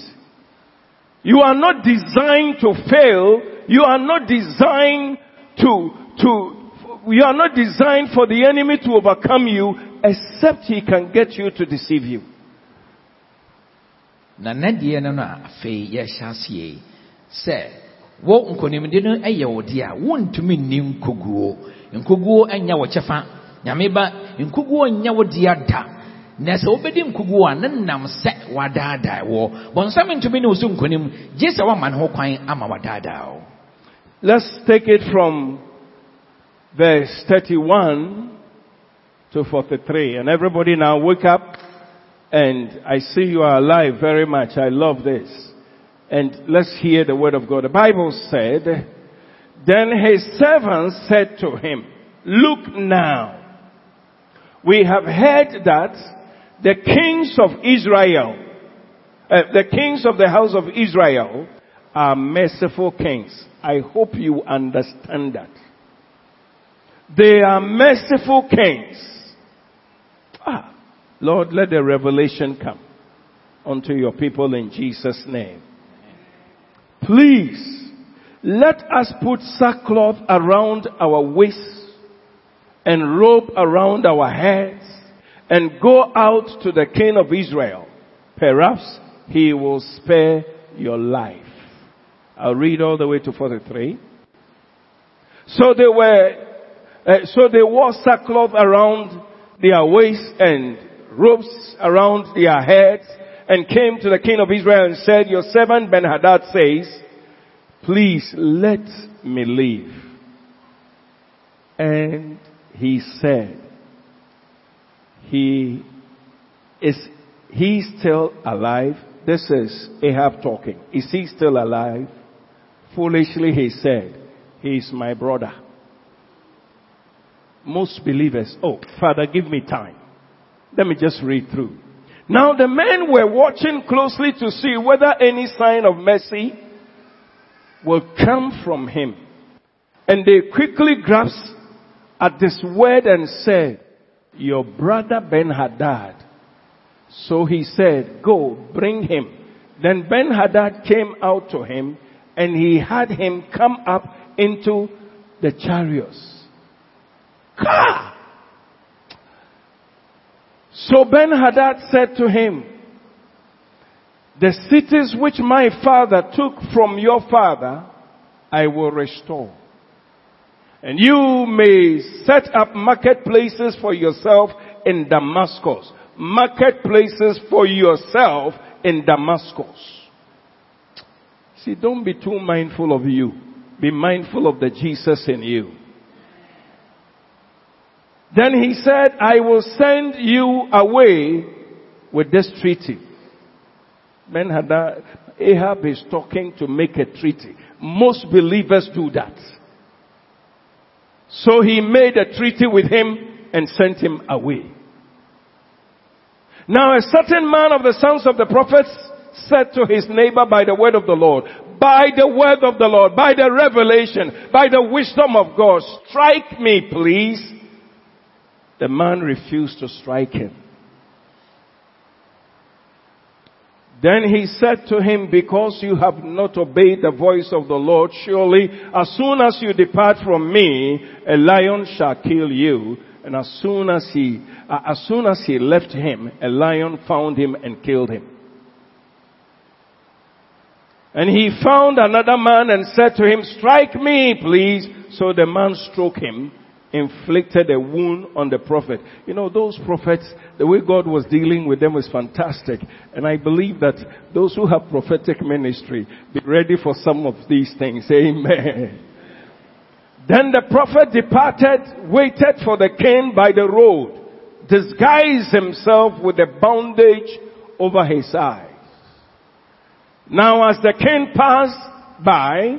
You are not designed to fail. You are not designed to, to, you are not designed for the enemy to overcome you except he can get you to deceive you. na nnadeɛ no no a afei yɛhyɛ aseɛ sɛ wo nkonimdi no yɛ wo deɛ a wontumi nni nkoguo. Nkoguo nyɛ wo kyɛfa. Nyame ba nkoguo nyɛ wo deɛ da. Na sɛ wobɛdi nkugu a ne nam sɛ wadaadaa wɔ. Bɔnsam ntumi ne wo so nkonim. Gye sɛ woama ne ho kwan ama wadaadaa wo Let's take it from verse 31 to 43. And everybody now wake up and I see you are alive very much. I love this. And let's hear the word of God. The Bible said, then his servants said to him, look now, we have heard that the kings of Israel, uh, the kings of the house of Israel are merciful kings. I hope you understand that. They are merciful kings. Ah, Lord, let the revelation come unto your people in Jesus' name. Please, let us put sackcloth around our waists and robe around our heads and go out to the king of Israel. Perhaps he will spare your life. I'll read all the way to 43. So they were, uh, so they wore sackcloth around their waists and ropes around their heads and came to the king of Israel and said, your servant Ben-Hadad says, please let me live. And he said, he is he still alive? This is Ahab talking. Is he still alive? Foolishly he said, he is my brother. Most believers, oh, Father, give me time. Let me just read through. Now the men were watching closely to see whether any sign of mercy will come from him. And they quickly grasped at this word and said, your brother Ben Hadad. So he said, go, bring him. Then Ben Hadad came out to him and he had him come up into the chariots. Car! So Ben Hadad said to him, the cities which my father took from your father, I will restore. And you may set up marketplaces for yourself in Damascus. Marketplaces for yourself in Damascus. See, don't be too mindful of you. Be mindful of the Jesus in you. Then he said, I will send you away with this treaty. Ben Hadad, Ahab is talking to make a treaty. Most believers do that. So he made a treaty with him and sent him away. Now a certain man of the sons of the prophets said to his neighbor by the word of the Lord, by the word of the Lord, by the revelation, by the wisdom of God, strike me please. The man refused to strike him. Then he said to him, because you have not obeyed the voice of the Lord, surely as soon as you depart from me, a lion shall kill you. And as soon as he, uh, as soon as he left him, a lion found him and killed him. And he found another man and said to him, strike me, please. So the man struck him inflicted a wound on the prophet. You know, those prophets, the way God was dealing with them was fantastic. And I believe that those who have prophetic ministry, be ready for some of these things. Amen. Then the prophet departed, waited for the king by the road, disguised himself with a bandage over his eyes. Now as the king passed by,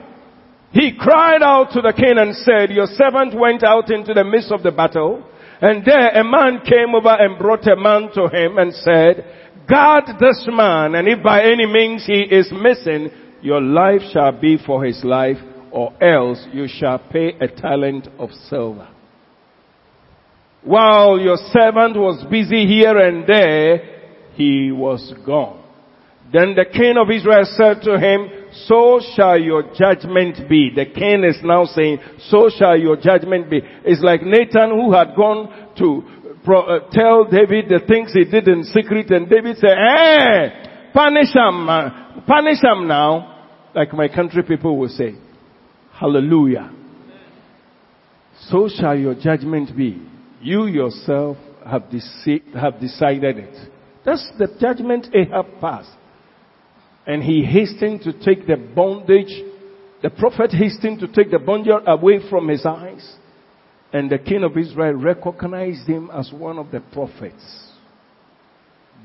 he cried out to the king and said, your servant went out into the midst of the battle and there a man came over and brought a man to him and said, guard this man and if by any means he is missing, your life shall be for his life or else you shall pay a talent of silver. While your servant was busy here and there, he was gone. Then the king of Israel said to him, so shall your judgment be. The king is now saying, so shall your judgment be. It's like Nathan who had gone to pro, uh, tell David the things he did in secret and David said, eh, punish him, uh, punish him now, like my country people will say. Hallelujah. So shall your judgment be. You yourself have, dece- have decided it. That's the judgment Ahab passed. And he hastened to take the bondage, the prophet hastened to take the bondage away from his eyes. And the king of Israel recognized him as one of the prophets.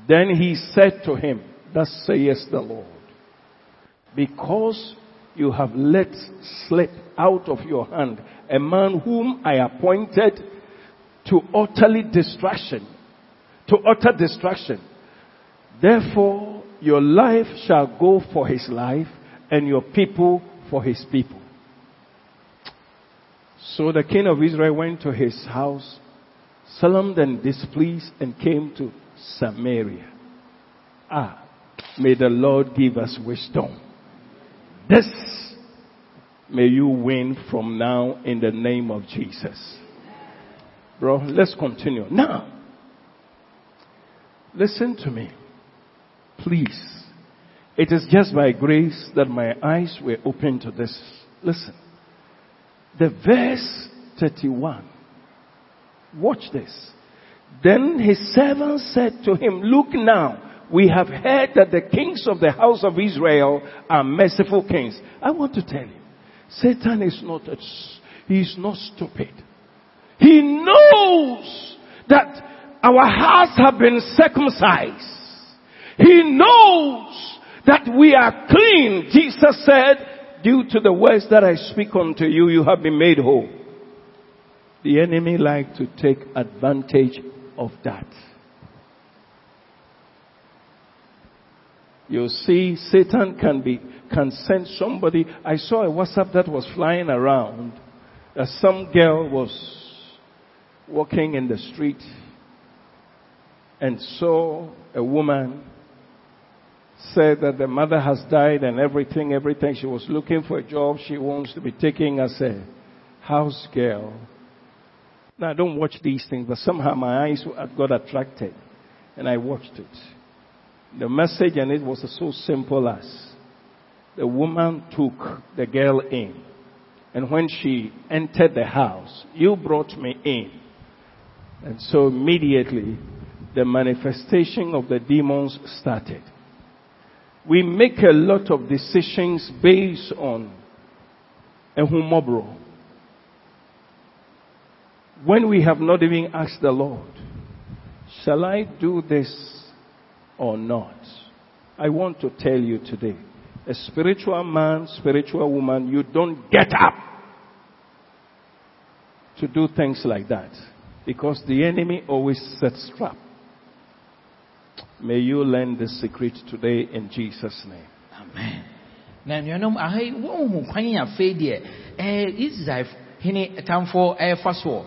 Then he said to him, Thus says the Lord, because you have let slip out of your hand a man whom I appointed to utterly destruction, to utter destruction. Therefore, your life shall go for his life and your people for his people. So the king of Israel went to his house, solemn and displeased, and came to Samaria. Ah, may the Lord give us wisdom. This may you win from now in the name of Jesus. Bro, let's continue. Now, listen to me. Please. It is just by grace that my eyes were opened to this. Listen. The verse 31. Watch this. Then his servant said to him, Look now, we have heard that the kings of the house of Israel are merciful kings. I want to tell you, Satan is not, a, he is not stupid. He knows that our hearts have been circumcised. He knows that we are clean. Jesus said, due to the words that I speak unto you, you have been made whole. The enemy like to take advantage of that. You see, Satan can be, can send somebody. I saw a WhatsApp that was flying around that some girl was walking in the street and saw a woman said that the mother has died and everything, everything. She was looking for a job. She wants to be taking as a house girl. Now, I don't watch these things, but somehow my eyes got attracted and I watched it. The message and it was so simple as the woman took the girl in. And when she entered the house, you brought me in. And so immediately the manifestation of the demons started we make a lot of decisions based on a humobro. When we have not even asked the Lord, shall I do this or not? I want to tell you today, a spiritual man, spiritual woman, you don't get up to do things like that because the enemy always sets trap. May you learn the secret today in Jesus' name. Amen. Na nnuanom ahai wɔn mu kwan yɛ afei deɛ ɛɛ israel hene tamfo eh, ɛɛfa soɔ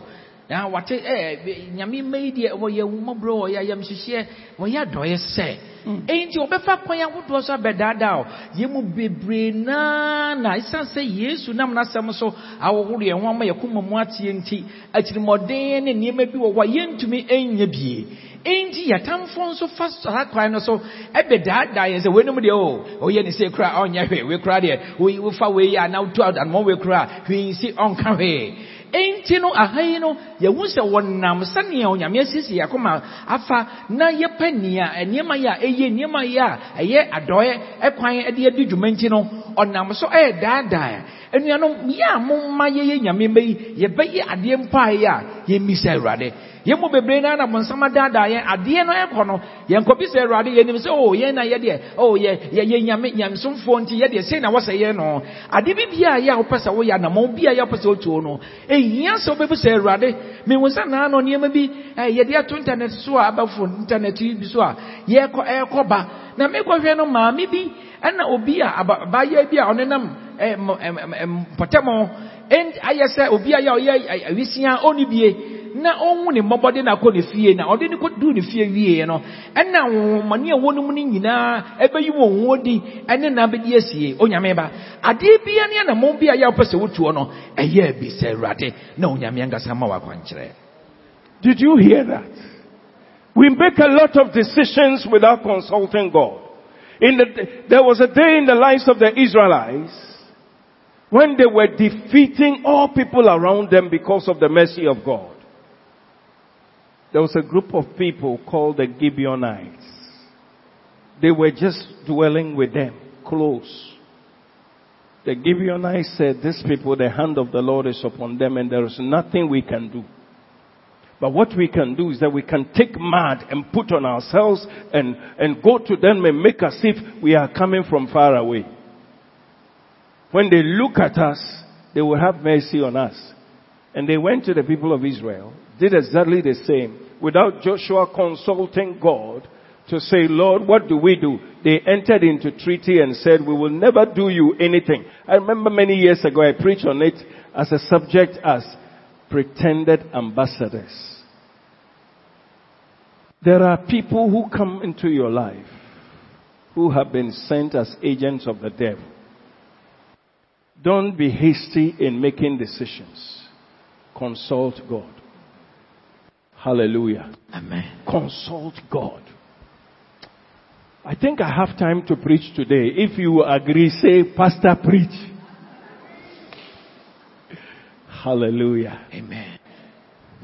na wate eh, ɛɛ nyame mmeyi deɛ wɔyɛ mmɔborɔ wɔyɛ ayamhyehyɛ wɔyɛ adɔyɛ sɛ mm. enti wɔbɛfa kwan ahodoɔ so abɛdaadaa o yɛn mu bebree naa na esan sɛ yesu nam n'asɛm so ahohoro yɛn ho ama yɛ kɔn mu ateɛ nti akyirimɔden ne nneɛma bi wɔ hɔ a yɛntumi nyɛ bie enti yɛtamfo nso fa saa kwan no so ɛbɛ daadaa yɛn sɛ wɔnum deɛ o ɔyɛ ne se kura ɔnyɛ hwee wei kura deɛ wei wofa wei yɛ anaa wotu adanumɔ wei kura hwee nsi ɔnka hwee. Enti no ahayi no yɛhu sɛ wɔnam sɛnea onyame asiesie akoma afa na yɛpɛ nea eh, nneɛma yɛ a ɛyɛ nneɛma yɛ a ɛyɛ adɔeɛ ɛkwan ɛde adi dwuma nti no ɔnam so ɛyɛ daadaa. Anuanom yɛ a momma yɛyɛ nyame mma yi yɛbɛyɛ adeɛ yɛ a yɛmmisa awurade yɛn mu bebree naa na bɔnsam adaadaa yɛn adeɛ no ɛkɔ no yɛn kɔ bisa awurade yɛnim sɛ o yɛn na yɛ deɛ o yɛ yɛ nyame nyamsomfoɔ nti yɛ deɛ sei na wɔsɛ yɛn no. Ade bi bia yɛ a wopɛ sɛ woyɛ anamɔn bi a yɛ wopɛ sɛ wotuo no. Ehia sɛ wobɛbisa awurade mehu sɛ naa no nneɛma bi ɛɛ yɛde ato internet so a abɛfo internet bi so a yɛkɔ ɛɛkɔ ba. Na mekɔhwɛ no maame bi ɛna obi a abaayɛ bi a ɔnenam mpɔtɛmɔ ayɛ sɛ obi a yɛ ɔyɛ awisia ɔni bie na ɔhu ne mmɔbɔde na akɔ ne fie na ɔde ne kɔduu ne fie wie no ɛna nwomane a wɔnom no nyinaa ɛbɛyi wɔn ho di ɛne na bɛdi asie onyame ba adeɛ bia ne anamɔ bi a yɛ wopɛ sɛ wotuo no ɛyɛ bi sɛ awurade na onyame ankasa ma wakwankyerɛ Did you hear that? We make a lot of decisions without consulting God. In the, there was a day in the lives of the Israelites when they were defeating all people around them because of the mercy of God. There was a group of people called the Gibeonites. They were just dwelling with them, close. The Gibeonites said, these people, the hand of the Lord is upon them and there is nothing we can do. But what we can do is that we can take mud and put on ourselves and, and go to them and make as if we are coming from far away. When they look at us, they will have mercy on us. And they went to the people of Israel, did exactly the same, without Joshua consulting God to say, Lord, what do we do? They entered into treaty and said, we will never do you anything. I remember many years ago I preached on it as a subject as pretended ambassadors. There are people who come into your life who have been sent as agents of the devil. Don't be hasty in making decisions. Consult God. Hallelujah. Amen. Consult God. I think I have time to preach today. If you agree, say, Pastor, preach. Hallelujah. Amen.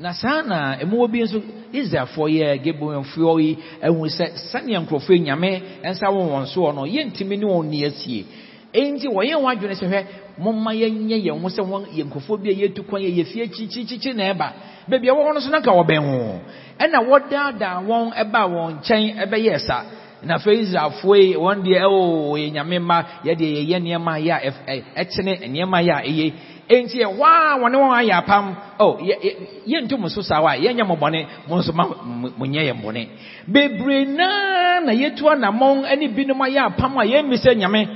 na saa na mmoa bi nso israelfoɔ yɛ gebonfoɔ yi ehu sɛ sɛnea nkurɔfoɔ nyame nsa wɔ wɔn soɔ no yɛntumi ne wɔn ni asie enti wɔyɛ wɔn adwene sɛ hwɛ momma yɛnyɛ yɛn ho sɛ wɔn yɛ nkurɔfoɔ bi a yɛtu kwan yɛ yɛfie kyikyikyi na ɛba baabi a wɔwɔ no so na nka wɔbɛn ho ɛna wɔdaadaa wɔn ɛbaa wɔn nkyɛn ɛbɛyɛ sa na afei israelfoɔ yi wɔn deɛ ɛwɔ yɛ nyame mma yɛde yɛyɛ nneɛma yɛ a ɛkyene nneɛma yɛ a ɛyɛ enti ɛhɔ a wɔne wɔn ayɛ apam oh yɛntu mo so saa wa yɛnyɛ mo bɔne mo nso ma mo nyɛ yɛ bɔne bebree naa na yɛtu anammɔn ne binom ayɛ apam a yɛmmi sɛ nyame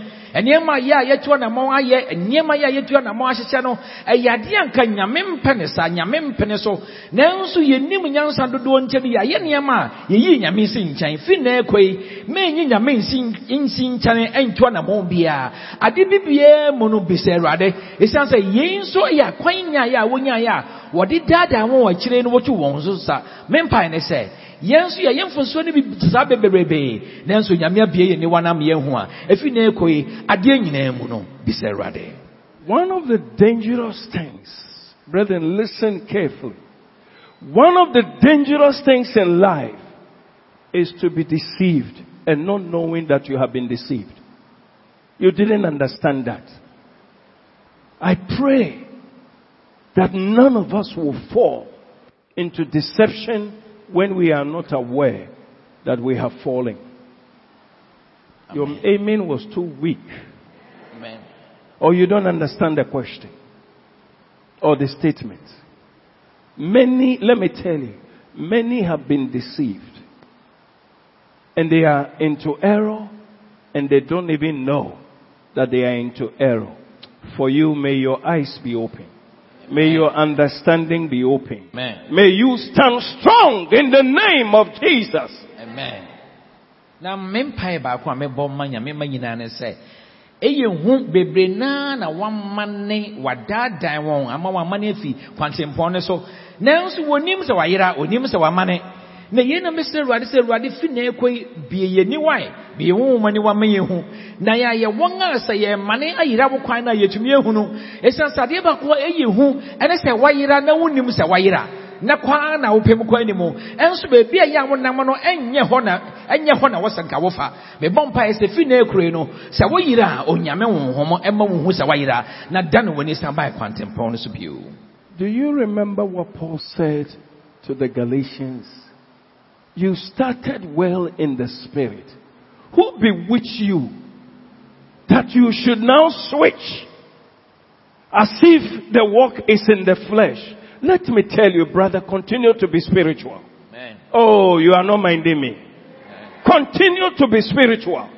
nneɛma yɛ a yɛtu anammɔn ayɛ nneɛma yɛ a yɛtu anammɔn ahyehyɛ no ɛyɛ adeɛ a nka nyame mpɛ ne saa nyame mpɛ so. Nanso yɛnim nyansa dodoɔ nkyɛn yɛ ayɛ nneɛma a yɛyi nyame si nkyɛn. Fi na ɛkɔ yi mɛnyi nyame nsi nsi nkyɛn ɛntu anammɔn biara ade bibiara mu no bisa awurade. Esiane sɛ yɛn nso yɛ akwan nyaayɛ a wɔnyaayɛ a wɔde daadaa wɔn wɔ akyire no wɔtwe wɔn so sa. Mempae ne sɛ nso bi bebrebe nyame abie ho a efi yi adeɛ nyinaa mu no bisa awurade. one of the dangerous things brethren listen carefully. One of the dangerous things in life is to be deceived and not knowing that you have been deceived. You didn't understand that. I pray that none of us will fall into deception when we are not aware that we have fallen. Your amen was too weak. Amen. Or you don't understand the question or the statement. Many, let me tell you, many have been deceived. And they are into error and they don't even know that they are into error. For you, may your eyes be open. May your understanding be open. Amen. May you stand strong in the name of Jesus. Amen. Na mempae baako a mebɔ mma nyame ma nyinaa ne sɛ ɛyɛ hu bebree naa na wama ne wadaadaa wɔn ama wama ne afi kwantempɔn ne so nanso wɔnim sɛ wayera wɔnim sɛ wama ne na yɛn awurade sɛ awurade fi na ɛkɔ yi bie yɛ niwae bie wɔn wɔn yɛn ho na yɛayɛ wɔn a sɛ yɛn wo kwan na yɛtumi esiane sɛ baako ɛyɛ hu ɛne sɛ na wonim sɛ wayera. Na kwaa na kwan anim ɛnso baabi a yɛ a wonam no ɛnyɛ hɔ na ɛnyɛ hɔ na wɔsɛ nka wofa mebɔ mpaeɛ sɛ fi na ekure no sɛ a onyame sɛ so bio. Do you remember what Paul said to the Galatians? You started well in the spirit. Who bewitched you that you should now switch as if the work is in the flesh? Let me tell you, brother, continue to be spiritual. Amen. Oh, you are not minding me. Continue to be spiritual.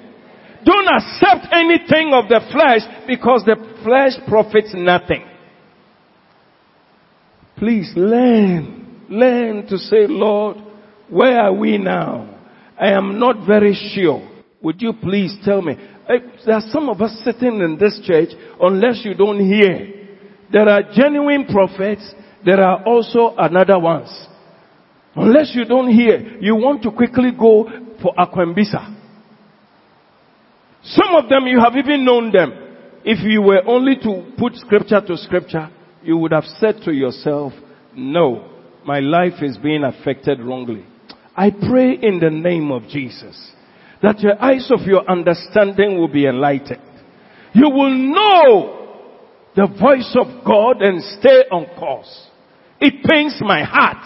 Don't accept anything of the flesh because the flesh profits nothing. Please learn, learn to say, Lord, where are we now? I am not very sure. Would you please tell me? Eh, There are some of us sitting in this church unless you don't hear. There are genuine prophets. There are also another ones. Unless you don't hear, you want to quickly go for Aquambisa. Some of them you have even known them. If you were only to put scripture to scripture, you would have said to yourself, no, my life is being affected wrongly. I pray in the name of Jesus that your eyes of your understanding will be enlightened. You will know the voice of God and stay on course. It pains my heart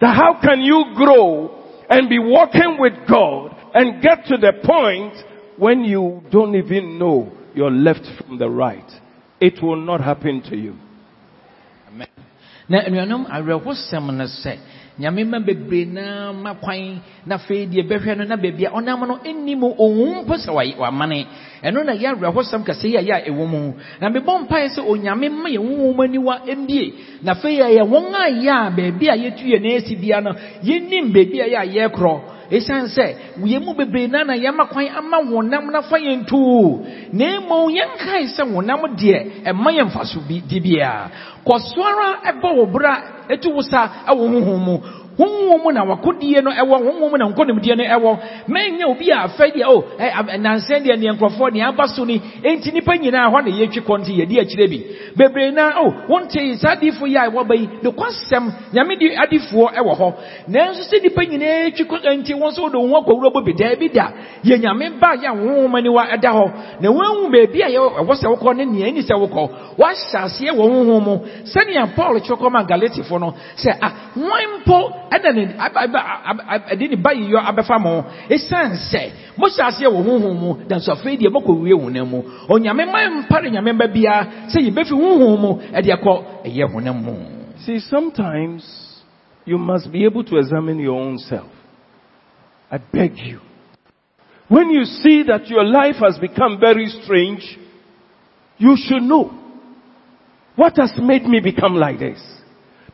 that how can you grow and be walking with God and get to the point when you don't even know your left from the right. It will not happen to you. Amen. Nyame ma bebree naa ma kwan. Na afei deɛ bɛhwɛ no na baabi a ɔnam no ɛnni mu ɔhu mpo sɛ wamane. Ɛno na yɛ awerɛhosɛm kɛsɛ yi a yɛ a ɛwɔ mu. Na mebɔ mpaeɛ sɛ onyame ma yɛ honhom aniwa mbie na afei yɛyɛ wɔn a yɛ a baabi a yɛtu yɛ na asi bia no yɛnnim baabi a yɛ a yɛkorɔ ɛsiane sɛ yɛn mu bebree naa na yɛama kwan ama honam na fa yɛn too na mmom yɛnkae sɛ honam deɛ ɛma yɛ mfaso bi di biara. Kɔ so ara ɛbɔ wo bra ɛtu wo sa ɛwɔ honhom mu. Honhom na wakodie no ɛwɔ honhom na nkɔnimdie no ɛwɔ. Mɛnyɛ obi a afɛ deɛ o ɛ ab- nansɛn deɛ neɛ nkurɔfoɔ neɛ aba so ni. Enti nipa nyinaa hɔ na yɛtwi kɔ nti yɛdi akyirɛ bi. Bebree na o wonte yi saa adiifo yi a ɛwɔ ba yi nokwasɛm nyame de adifoɔ ɛwɔ hɔ. Nanso sɛ nipa nyinaa twi kɔ nti wɔn nso wo ho akɔwura bɔ bi daa bi da. Yɛ nyame ba yɛ a honhom aniwa ɛda hɔ. Na woahu baabi a ɛwɔ sɛ wokɔ ne nea ɛni sɛ wokɔ. Woahyɛ aseɛ wɔ honhom paul kyerɛ kɔma galatifoɔ no sɛ a hwan mpo ɛna ɛde ne ba yiyɔ abɛfa mo ɛsiane sɛ mohyɛ aseɛ wɔ honhom mu nanso afei deɛ mɔkɔwie honam mu onyame ma mpare nyame mba biara sɛ yɛbɛfi honhom mu ɛde akɔ ɛyɛ honam mu See, sometimes you must be able to examine your own self. I beg you. When you see that your life has become very strange, you should know what has made me become like this.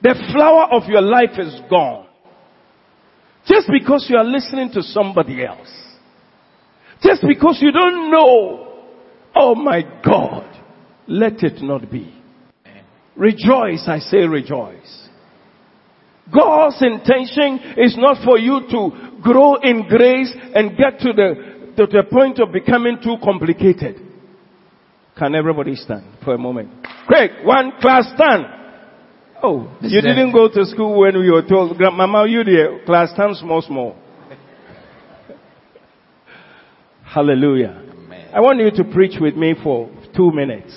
The flower of your life is gone. Just because you are listening to somebody else. Just because you don't know. Oh my God. Let it not be. Rejoice, I say rejoice. God's intention is not for you to grow in grace and get to the, to the point of becoming too complicated. Can everybody stand for a moment? Quick, one class stand. Oh, This you didn't go to school when we were told, Grandmama, you there, class stand small, small. Hallelujah. I want you to preach with me for two minutes.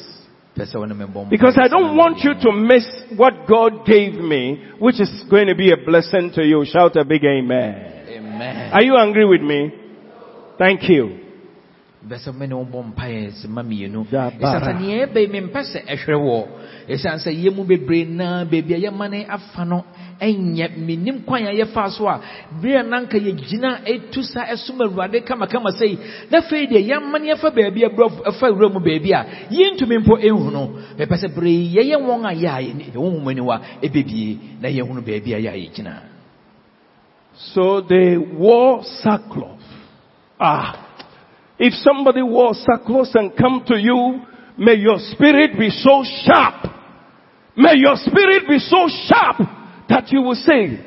Pɛ sɛ wo ne me bɔ Because I don't want you to miss what God gave me, which is going to be a blessing to you. Shout a big amen. Amen. Are you angry with me? Thank you. Bɛsɛ me ne wo bɔ mpaeɛ sɛ ma mmienu Da ɛsiane bara. sɛ neɛ ɛbɛi mempɛ sɛ ɛhwerɛ wɔ ɛsiane sɛ yɛ mu bebree naa baabi a yɛma ne afa no ɛnyɛ kwan a yɛfaa so a berɛ a na nka yɛgyina ɛtu sa ɛsom awurade kamakama sɛi na afei deɛ ne ɛfa baabi abrɔ ɛfa wura mu baabi a yɛntumi mpo ɛnhu no mepɛ sɛ beree yɛyɛ wɔn a yɛ a yɛne- yɛwɔ aniwa ɛbɛbie na yɛhunu baabi a yɛ a yɛgyina So they wore sackcloth. Ah. If somebody wore sackcloth and come to you, may your spirit be so sharp. May your spirit be so sharp that you will say,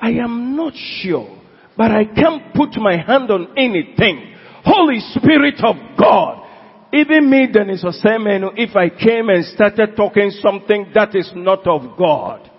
I am not sure, but I can't put my hand on anything. Holy Spirit of God. Even me, Dennis Osemenu, if I came and started talking something that is not of God,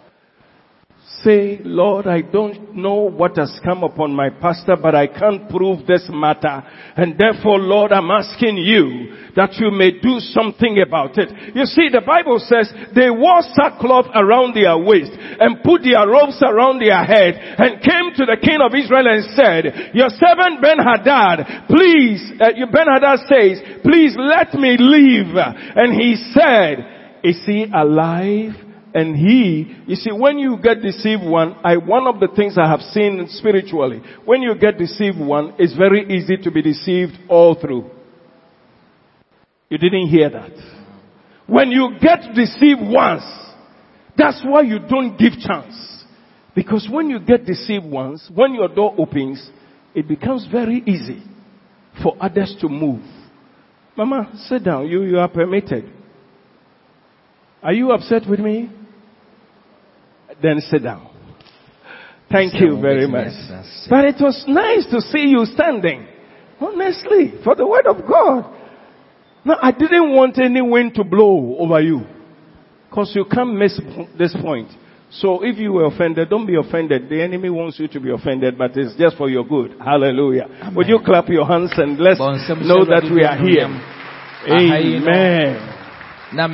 say, Lord, I don't know what has come upon my pastor, but I can't prove this matter. And therefore, Lord, I'm asking you that you may do something about it. You see, the Bible says they wore sackcloth around their waist and put their robes around their head and came to the king of Israel and said, your servant Ben-Hadad, please, uh, Ben-Hadad says, please let me live. And he said, is he alive? And he, you see, when you get deceived one, I, one of the things I have seen spiritually, when you get deceived one, it's very easy to be deceived all through. You didn't hear that. When you get deceived once, that's why you don't give chance. Because when you get deceived once, when your door opens, it becomes very easy for others to move. Mama, sit down. You, you are permitted. Are you upset with me? Then sit down. Thank you very much. But it was nice to see you standing. Honestly, for the word of God. No, I didn't want any wind to blow over you. Cause you can't miss this point. So if you were offended, don't be offended. The enemy wants you to be offended, but it's just for your good. Hallelujah. Would you clap your hands and let's know that we are here. Amen. na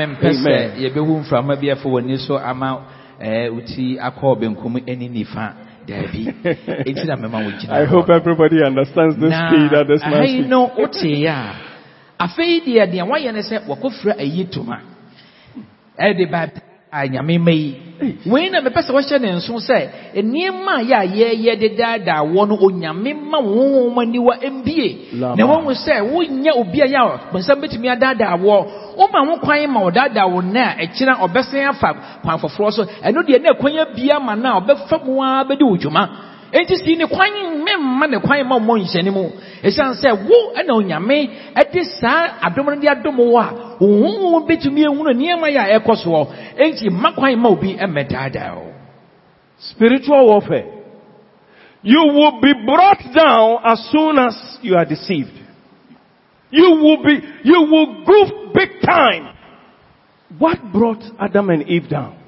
mempɛ sɛ yɛbɛhu mframa bi afɔ w'ani so ama eh, uti akɔ benkum ani nifa daabi enti na mɛma wogyina I hope everybody understands the speed at this man no woteeɛ a afei deɛ deɛ woayɛ ne sɛ ayi toma ɛde ba a nyame ma yi wei na mepɛ sɛ wɔhyɛ ne nso sɛ nneɛma a yɛ a yɛyɛ de daadaa wɔ no onyame ma wo nwoma niwa mbie na wɔhu sɛ wonyɛ obi a yɛ a bonsam bɛtumi adaadaa wɔ woma ho kwan ma ɔdaadaa wo nna a ɛkyena ɔbɛsan afa kwan foforɔ so ɛno deɛ na ɛkwan abia ma no a ɔbɛfa mu ara bɛdi wo dwuma enti sii ne kwan memma ne kwan ma mmɔ nhyɛne mu ɛsiane sɛ wo ɛna onyame ɛde saa adom no de adom wo a wohoho bɛtumi ahunu nneɛma yɛ a ɛkɔ soɔ enti mma kwan ma obi mmɛdaadaa wo Spiritual warfare. You will be brought down as soon as you are deceived. You will be, you will goof big time. What brought Adam and Eve down?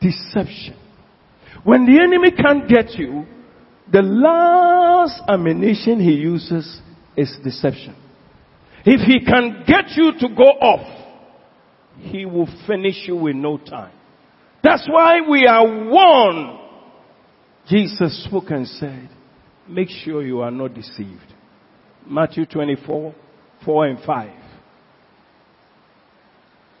Deception. When the enemy can't get you, the last ammunition he uses is deception. If he can get you to go off, he will finish you in no time. That's why we are warned. Jesus spoke and said, make sure you are not deceived. Matthew 24, 4 and 5.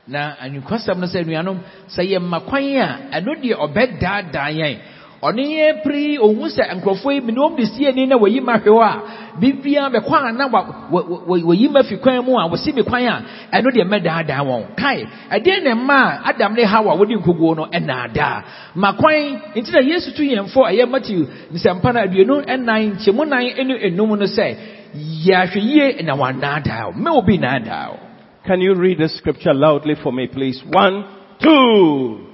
Na anwukwasɛm no sɛ anuanom sɛ yɛmma kwan a ɛno deɛ ɔbɛdaadaa yɛn. Ɔne yɛ piri ohun sɛ nkurɔfoɔ yi mene wɔn de sie ni na wɔyi ma hwɛ a bibia bɛkɔ a na wɔyi ma fi kwan mu a wɔsi mi kwan a ɛno deɛ mɛdaadaa wɔn. Kae. Ɛdeɛ na mma a adam ne hawa wɔde nkoguo no ɛnaadaa? Ma kwan nti na yesu tu yɛn fɔ ɛyɛ matthew nsɛmpa no aduonu ɛnan nkyɛmu nan ɛne enum no sɛ yɛahwɛ yie na wɔanaadaa wo. Mɛ obi naadaa wo Can you read the scripture loudly for me, please? One, two.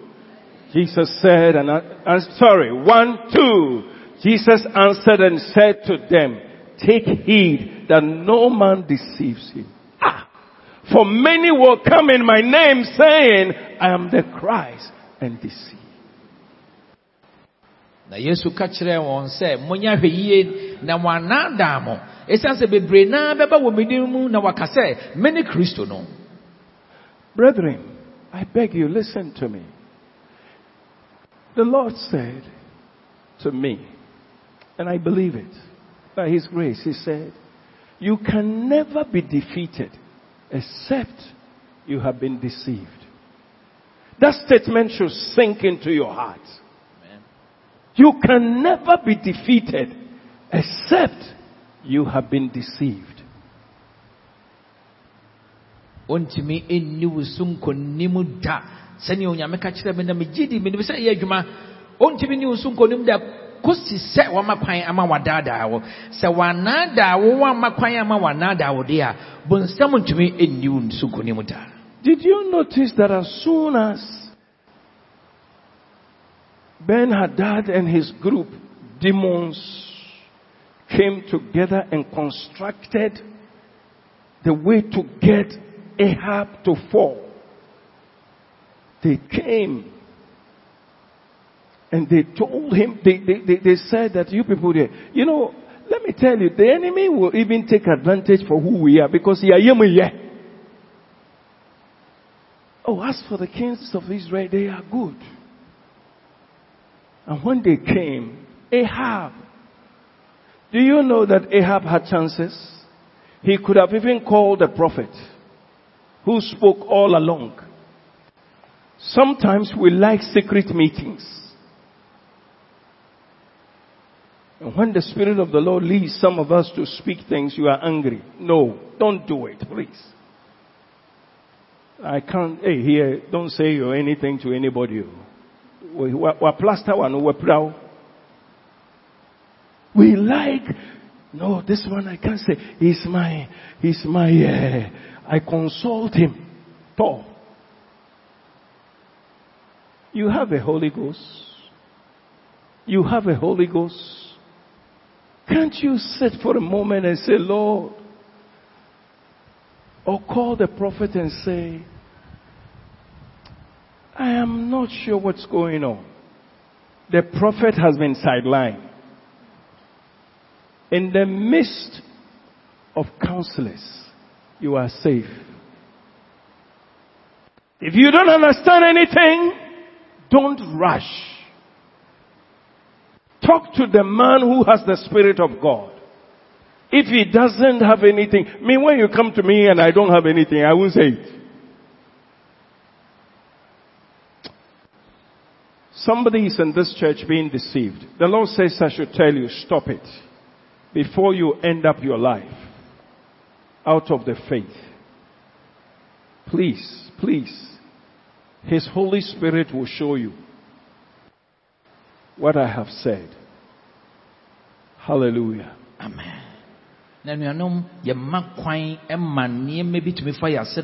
Jesus said, and I, I'm sorry, one, two. Jesus answered and said to them, take heed that no man deceives you. Ah! For many will come in my name saying, I am the Christ and deceive. na yesu ka kyerɛɛ wɔn sɛ monyɛ hwɛ yie na mo ɛsiane sɛ bebree naa bɛba wɔ me din mu na wɔaka sɛ mene kristo no Brethren, I beg you, listen to me. The Lord said to me, and I believe it, by His grace, He said, You can never be defeated except you have been deceived. That statement should sink into your heart. You can never be defeated except you have been deceived. ɔntumi ɛnni wo so nkonnim da sɛnea onyame ka kyerɛ me na megye di menim sɛ ɛyɛ adwuma. Ɔntumi nni wo so nkonnim da kosi sɛ wama kwan ama wadaadaa wo. Sɛ wanaadaa wo wama kwan ama wanaadaa wo deɛ a bonsam ntumi ɛnni wo so nkonnim da Did you notice that as soon as Ben Hadad and his group, demons, came together and constructed the way to get Ahab to fall, they came and they told him, they, they, they, they said that you people there, you know, let me tell you, the enemy will even take advantage for who we are because he are yeah. Oh, as for the kings of Israel, they are good. And when they came, Ahab, do you know that Ahab had chances? He could have even called a prophet who spoke all along. Sometimes we like secret meetings. And when the Spirit of the Lord leads some of us to speak things, you are angry. No, don't do it, please. I can't, hey, here, don't say anything to anybody. We, we, we plaster one, we proud. We like, no, this one I can't say. He's my, he's my, uh, I consult him. Paul. You have a Holy Ghost. You have a Holy Ghost. Can't you sit for a moment and say, Lord, or call the prophet and say, I am not sure what's going on. The prophet has been sidelined. In the midst of counselors, you are safe. If you don't understand anything, don't rush. Talk to the man who has the Spirit of God. If he doesn't have anything, I mean, when you come to me and I don't have anything, I won't say it. Somebody is in this church being deceived. The Lord says I should tell you, stop it before you end up your life out of the faith. Please, please. His Holy Spirit will show you what I have said. Hallelujah. Amen. na nuanom kwan ma nneɛma bi tumi fa yɛ ase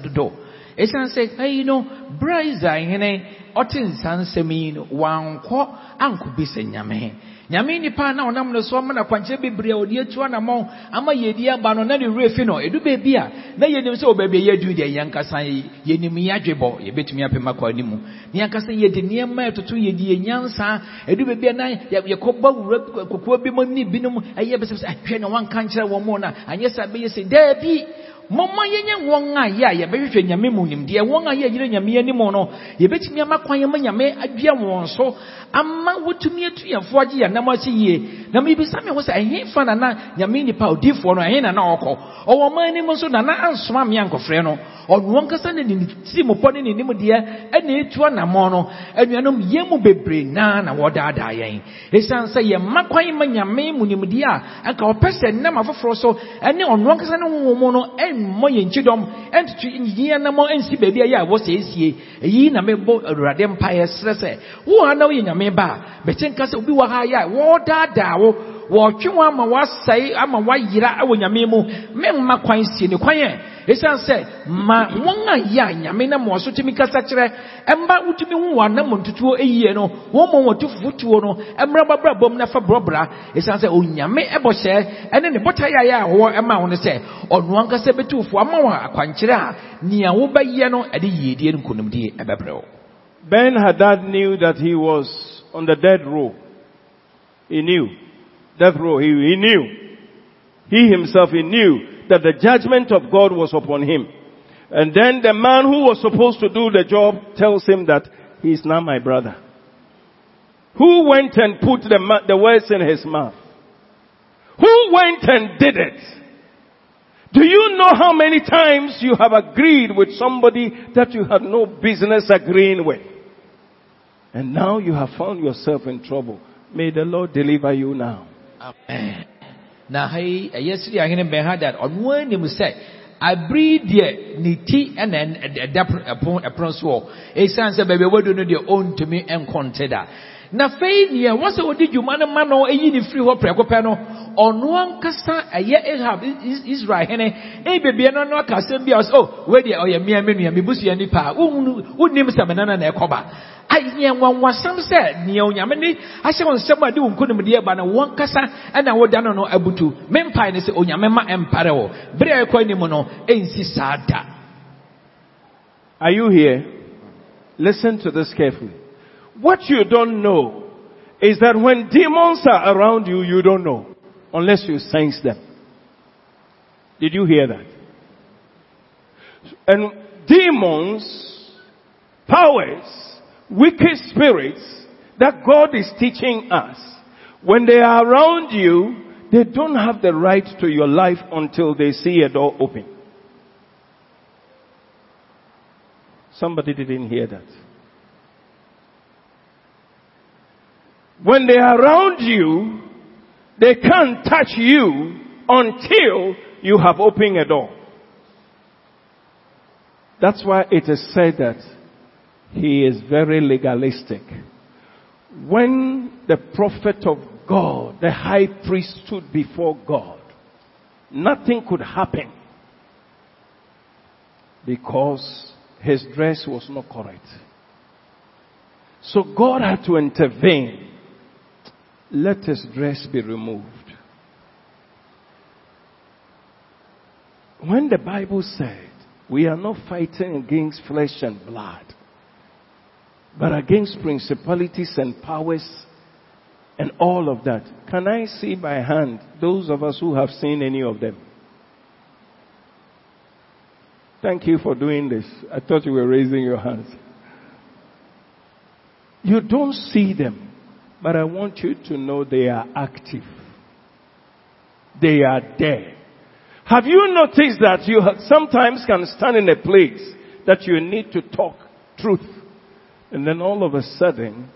ɛsiane sɛ ɛyi no berɛ a israelhene ɔte nsa nsɛm yi no wankɔ ankɔbisa nyame. Nyame nipa na ɔnam no so ama na kwankyerɛ bebree a ɔde atu anammɔn ama yɛdi aba no na ne werɛ fi no ɛdu baabi a na yɛnim sɛ wɔ baabi a yɛadu deɛ yɛnkasa yɛnim yɛadwebɔ yɛbɛtumi apem akɔ animu ne yɛnkasa yɛde nneɛma ɛtoto yɛde yɛnyansa ɛdu baabi a na yɛkɔba wura kokoa bi mu ne binom ɛyɛ bɛsɛ sɛ ahwɛ na wanka nkyerɛ wɔ mu no anyɛ sɛ bɛyɛ sɛ daabi mɔmma yɛnyɛ wɔn a yɛ a yɛbɛhwehwɛ nyame mu nimdeɛ wɔn a yɛyere nyame anim no yɛbɛtumi ama kwan yɛma nyame adua wɔn so ama wotumi atu yɛnfoɔ agye yɛn nam ase yie na mebisa me ho sɛ ɛhe fa nana nyame nipa odiifoɔ no ɛhe nana ɔkɔ ɔwɔ ɔma anim nso nana ansoma me ankɔfrɛ no ɔno ankasa ne ne tirimupɔ ne ne nimdeɛ ɛna ɛtu anammɔ no anuanom yɛn mu bebree naa na wɔdaadaa yɛn ɛsiane sɛ yɛmma kwan ma nyame mu nimdeɛ a anka ɔpɛ sɛ nnam afoforɔ so ɛne ɔno ne honhom mu no ɛmmɔ yɛn kyidɔm ɛntoto nyiyi anammɔ ɛnsi baabi a yɛ a wɔsɛesie ɛyi na mebɔ awurade mpaeɛ serɛ sɛ wo a na woyɛ nyame ba a bɛkyɛ sɛ obi wɔ ha yɛ a wɔdaadaa wo wɔtwe wɔn ama wasɛe ama wayera wɔ nyame mu memma kwan sie ne kwan ɛ ɛsiane sɛ ma wɔn a yɛ a nyame na mmoa so tumi kasa kyerɛ ɛmba wotumi hu wɔn anam ntutuo ɛyie no wɔn ma wɔn tu fufutuo no ɛmmra babra bɔm na fa borɔbra ɛsiane sɛ onyame ɛbɔhyɛ ɛne ne bɔta yɛ a ɛwɔ ɛma wɔn sɛ ɔno ankasa bɛtufoɔ ama wɔn akwankyerɛ a nea wobɛyɛ no ɛde yiedie no nkonimdie ɛbɛbrɛ wo Ben Hadad knew that he was on the dead row. He knew. Death row. He, he knew. He himself, he knew that the judgment of God was upon him. And then the man who was supposed to do the job tells him that he is now my brother. Who went and put the, the words in his mouth? Who went and did it? Do you know how many times you have agreed with somebody that you had no business agreeing with? And now you have found yourself in trouble. May the Lord deliver you now. Amen. na ha yi ɛyɛ siri ahene bɛn hadad ɔno anim sɛ abiri deɛ ne ti ɛna ɛda ɛpon ɛpono so wɔ esan sɛ baabi a wadu no deɛ da na fei neɛ wɔsɛ ɔdi dwuma no ma no. Eyi ne firi hɔ prɛko pɛ no ɔno ankasa ɛyɛ ahab Is- israel hene eyi beebi no no aka asɛm bi a ɔsɛ o wei deɛ ɔyɛ mmea me nua me busua nipa a wonnim sɛ me nana na ɛkɔba ayɛ nwanwasɛm sɛ nea onyame ne ahyɛ wɔn nsɛm a de wɔn nkonimdeɛ ba no wɔn kasa ɛna wɔda no no abutu me mpae ne sɛ onyame ma ɛmpare wɔ bere a ɛkɔ anim no ɛnsi saa da Are you here? Listen to this carefully. What you don't know is that when demons are around you, you don't know unless you sense them. Did you hear that? And demons, powers, wicked spirits that God is teaching us, when they are around you, they don't have the right to your life until they see a door open. Somebody didn't hear that. When they are around you, they can't touch you until you have opened a door. That's why it is said that he is very legalistic. When the prophet of God, the high priest stood before God, nothing could happen because his dress was not correct. So God had to intervene. Let his dress be removed. When the Bible said we are not fighting against flesh and blood, but against principalities and powers and all of that. Can I see by hand those of us who have seen any of them? Thank you for doing this. I thought you were raising your hands. You don't see them, but I want you to know they are active. They are there. Have you noticed that you sometimes can stand in a place that you need to talk truth and then all of a sudden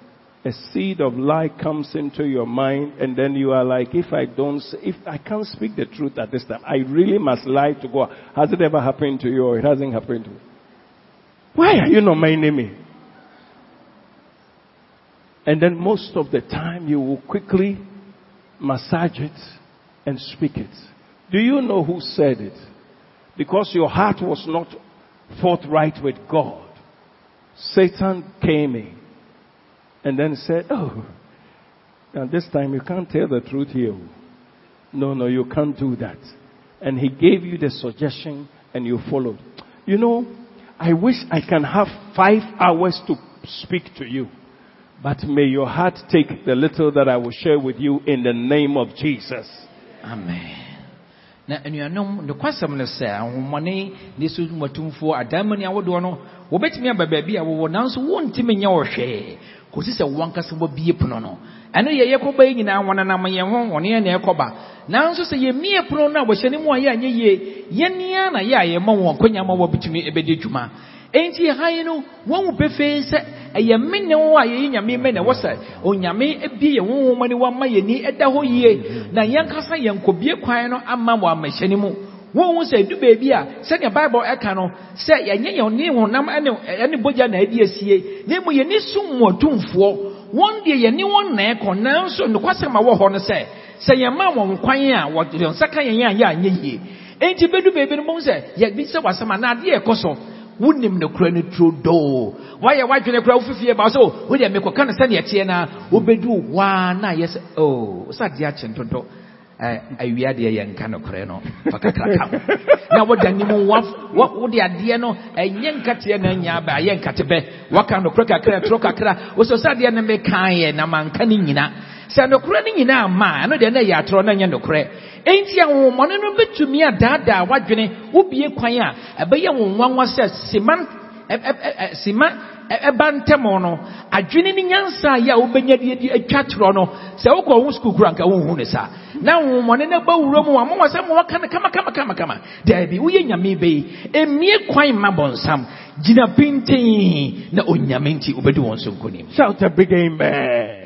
a seed of lie comes into your mind and then you are like, if I don't, if I can't speak the truth at this time, I really must lie to God. Has it ever happened to you or it hasn't happened to you? Why are you not minding me? And then most of the time you will quickly massage it and speak it. Do you know who said it? Because your heart was not forthright with God. Satan came in and then said, Oh, now this time you can't tell the truth here. No, no, you can't do that. And he gave you the suggestion and you followed. You know, I wish I can have five hours to speak to you. But may your heart take the little that I will share with you in the name of Jesus. Amen. Na anuanom nokwasɛm no sɛ ahommɔne ne so mu ne awodoɔ no wɔbɛtumi aba baabi a wɔwɔ nanso wontumi nyɛ wɔ hwee kɔsi sɛ wankasa wɔbie pono no. Ɛno yɛ yɛkɔba yi nyinaa wɔnenam yɛn ho wɔne yɛn na ɛkɔba nanso sɛ yɛmie pono no a wɔhyɛ ne mu a yɛ anyɛ yie yɛnea na yɛ a yɛma wɔn akɔnya ma wɔbɛtumi ɛbɛdi adwuma enti ha yi no wɔn mu pefee sɛ ɛyɛ me ne wo a yɛyɛ nyame mɛ na ɛwɔ sɛ onyame ebie yɛn honhom ne wama yɛn ni ɛda hɔ yie na yɛnkasa yɛn nkɔbie kwan no ama wɔ amahyɛ ne mu wɔn sɛ edu beebi a sɛdeɛ baibul ɛka no sɛ yɛnyɛ yɛn ne honam ɛne ɛne bogya na ɛdi esie na emu yɛn ni sum mu ɔtumfoɔ wɔn deɛ yɛn ni wɔn na ɛkɔ nanso nokwasɛm a wɔ hɔ no sɛ sɛ yɛn ma wɔn kwan a wɔde nsa ka yɛn yɛ anyɛ yie enti bedu beebi no mo sɛ yɛbi sɛ wasɛm a na adeɛ ɛkɔ wonim no kura no turo doo wayɛ wadwene kura wofifie ba sɛ wodeɛ mekɔka no sɛdeɛ teɛ no a wobɛdu waa na ayɛ sɛ o sɛ adeɛ akye ntonto awia deɛ yɛnka no. Korɛ no fa kakra ka ho na woda nim wode adeɛ no ɛnyɛ nkateɛ na anya ba ɛyɛ nkate bɛ waka no korɛ kakra toro kakra wosɛ sɛ adeɛ no mekaeɛ na manka no nyina sɛ nokorɛ no nyinaa ma. Ɛno deɛ na ɛyɛ atorɔ na ɛnyɛ nokorɛ enti ahohommɔne no bɛtumi adaadaa wadwene wobie kwan a ɛbɛyɛ wo nwanwa sɛ sima sima ɛba ntɛm no adwene ne nyansa a yɛ a wobɛnya de atwa torɔ no sɛ wokɔ wo sukuu kora nka wonhu ne saa. Na ahohommɔne no ba wura mu a mowɔ sɛ mowɔka no kamakamakamakama daabi woyɛ nyame bɛyi ɛmmie kwan ma bɔnsam. Na onyame nti wobɛdi wɔn so Shout a big amen.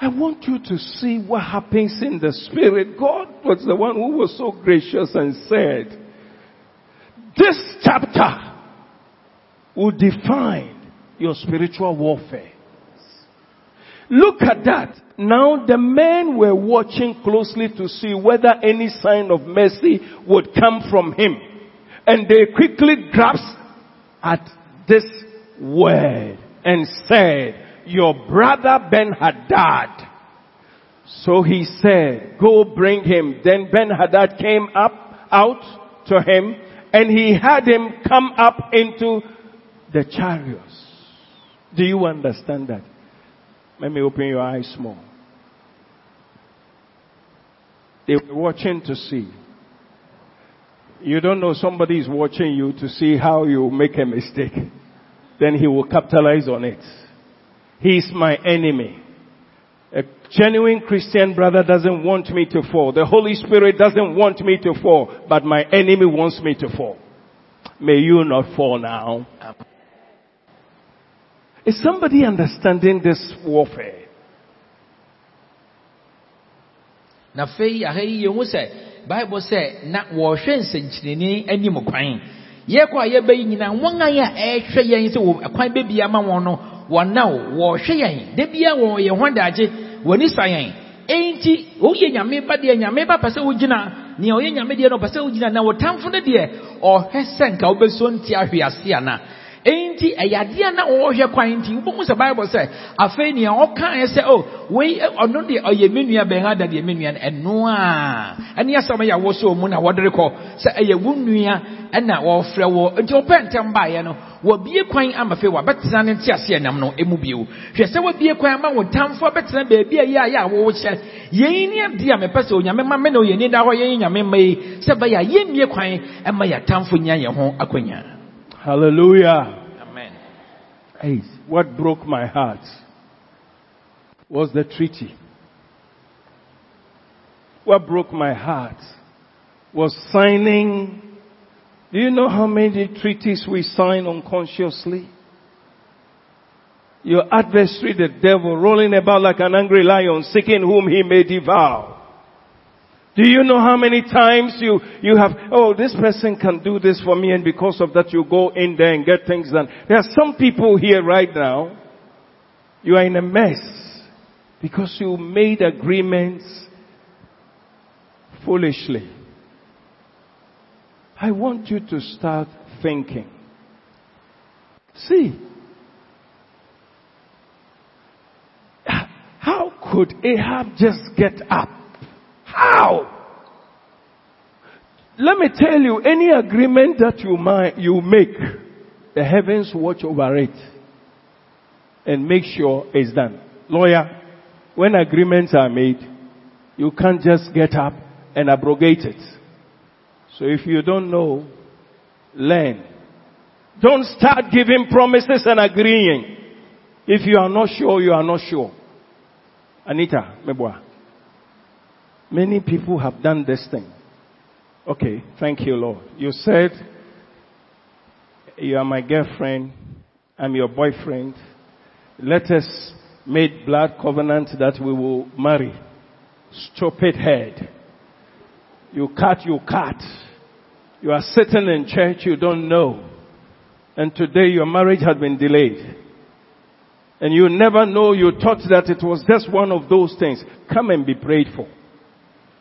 I want you to see what happens in the spirit. God was the one who was so gracious and said, this chapter will define your spiritual warfare. Look at that. Now the men were watching closely to see whether any sign of mercy would come from him. And they quickly grasped at this word and said, your brother Ben Hadad. So he said, go bring him. Then Ben Hadad came up, out to him, and he had him come up into the chariots. Do you understand that? Let me open your eyes more. They were watching to see. You don't know somebody is watching you to see how you make a mistake. Then he will capitalize on it. He is my enemy. A genuine Christian brother doesn't want me to fall. The Holy Spirit doesn't want me to fall, but my enemy wants me to fall. May you not fall now. Is somebody understanding this warfare? na aha yi sɛ bible sɛ na anim kwan yɛkɔ a yɛbɛyi wɔn a yɛ yɛn sɛ wɔ kwan wɔn no wɔnaw wɔhwɛ yɛn da bia wɔ yɛn ho adagye wɔni sa yɛn enti woyɛ nyame ba deɛ nyame ba pɛ sɛ nea ɔyɛ nyame deɛ no ɔpɛ sɛ na wɔtamfo no deɛ ɔhwɛ sɛ nka wobɛso nte ahwe ase ana enti ɛyɛ adeɛ na wɔrehwɛ kwan nti wobɛhu sɛ bible sɛ afei nea ɔkaeɛ sɛ o wei ɔno deɛ ɔyɛ me nua bɛn ada deɛ me nua no ɛno a ɛne asɛm yɛ awɔ sɛ mu na wɔde rekɔ sɛ ɛyɛ wo nua ɛna wɔrefrɛ wo nti wɔpɛ ntɛm baeɛ no wɔbie kwan ama fei wɔabɛtena ne ntease ɛnam no mu bio. Hwɛ sɛ wɔbie kwan ama wo tamfoɔ bɛtena baabi a yɛ a yɛ a wɔwohyɛ yɛn ne adeɛ a mepɛ sɛ onyame ma me na ɔyɛ ni da hɔ yɛn nyame mma yi sɛ bɛyɛ a yɛmmie kwan ɛma yɛ atamfo nya yɛn ho akwanya Hallelujah. amen Hey, what broke my heart was the treaty. What broke my heart was signing. Do you know how many treaties we sign unconsciously? Your adversary, the devil, rolling about like an angry lion, seeking whom he may devour. Do you know how many times you, you have, oh, this person can do this for me and because of that you go in there and get things done. There are some people here right now, you are in a mess because you made agreements foolishly. I want you to start thinking. See, how could Ahab just get up? How? Let me tell you, any agreement that you, might, you make, the heavens watch over it and make sure it's done. Lawyer, when agreements are made, you can't just get up and abrogate it. So if you don't know, learn. Don't start giving promises and agreeing. If you are not sure, you are not sure. Anita, Meboa. Many people have done this thing. Okay, thank you, Lord. You said, You are my girlfriend, I'm your boyfriend. Let us make blood covenant that we will marry. Stupid head. You cut, you cut. You are sitting in church, you don't know. And today your marriage has been delayed. And you never know, you thought that it was just one of those things. Come and be prayed for.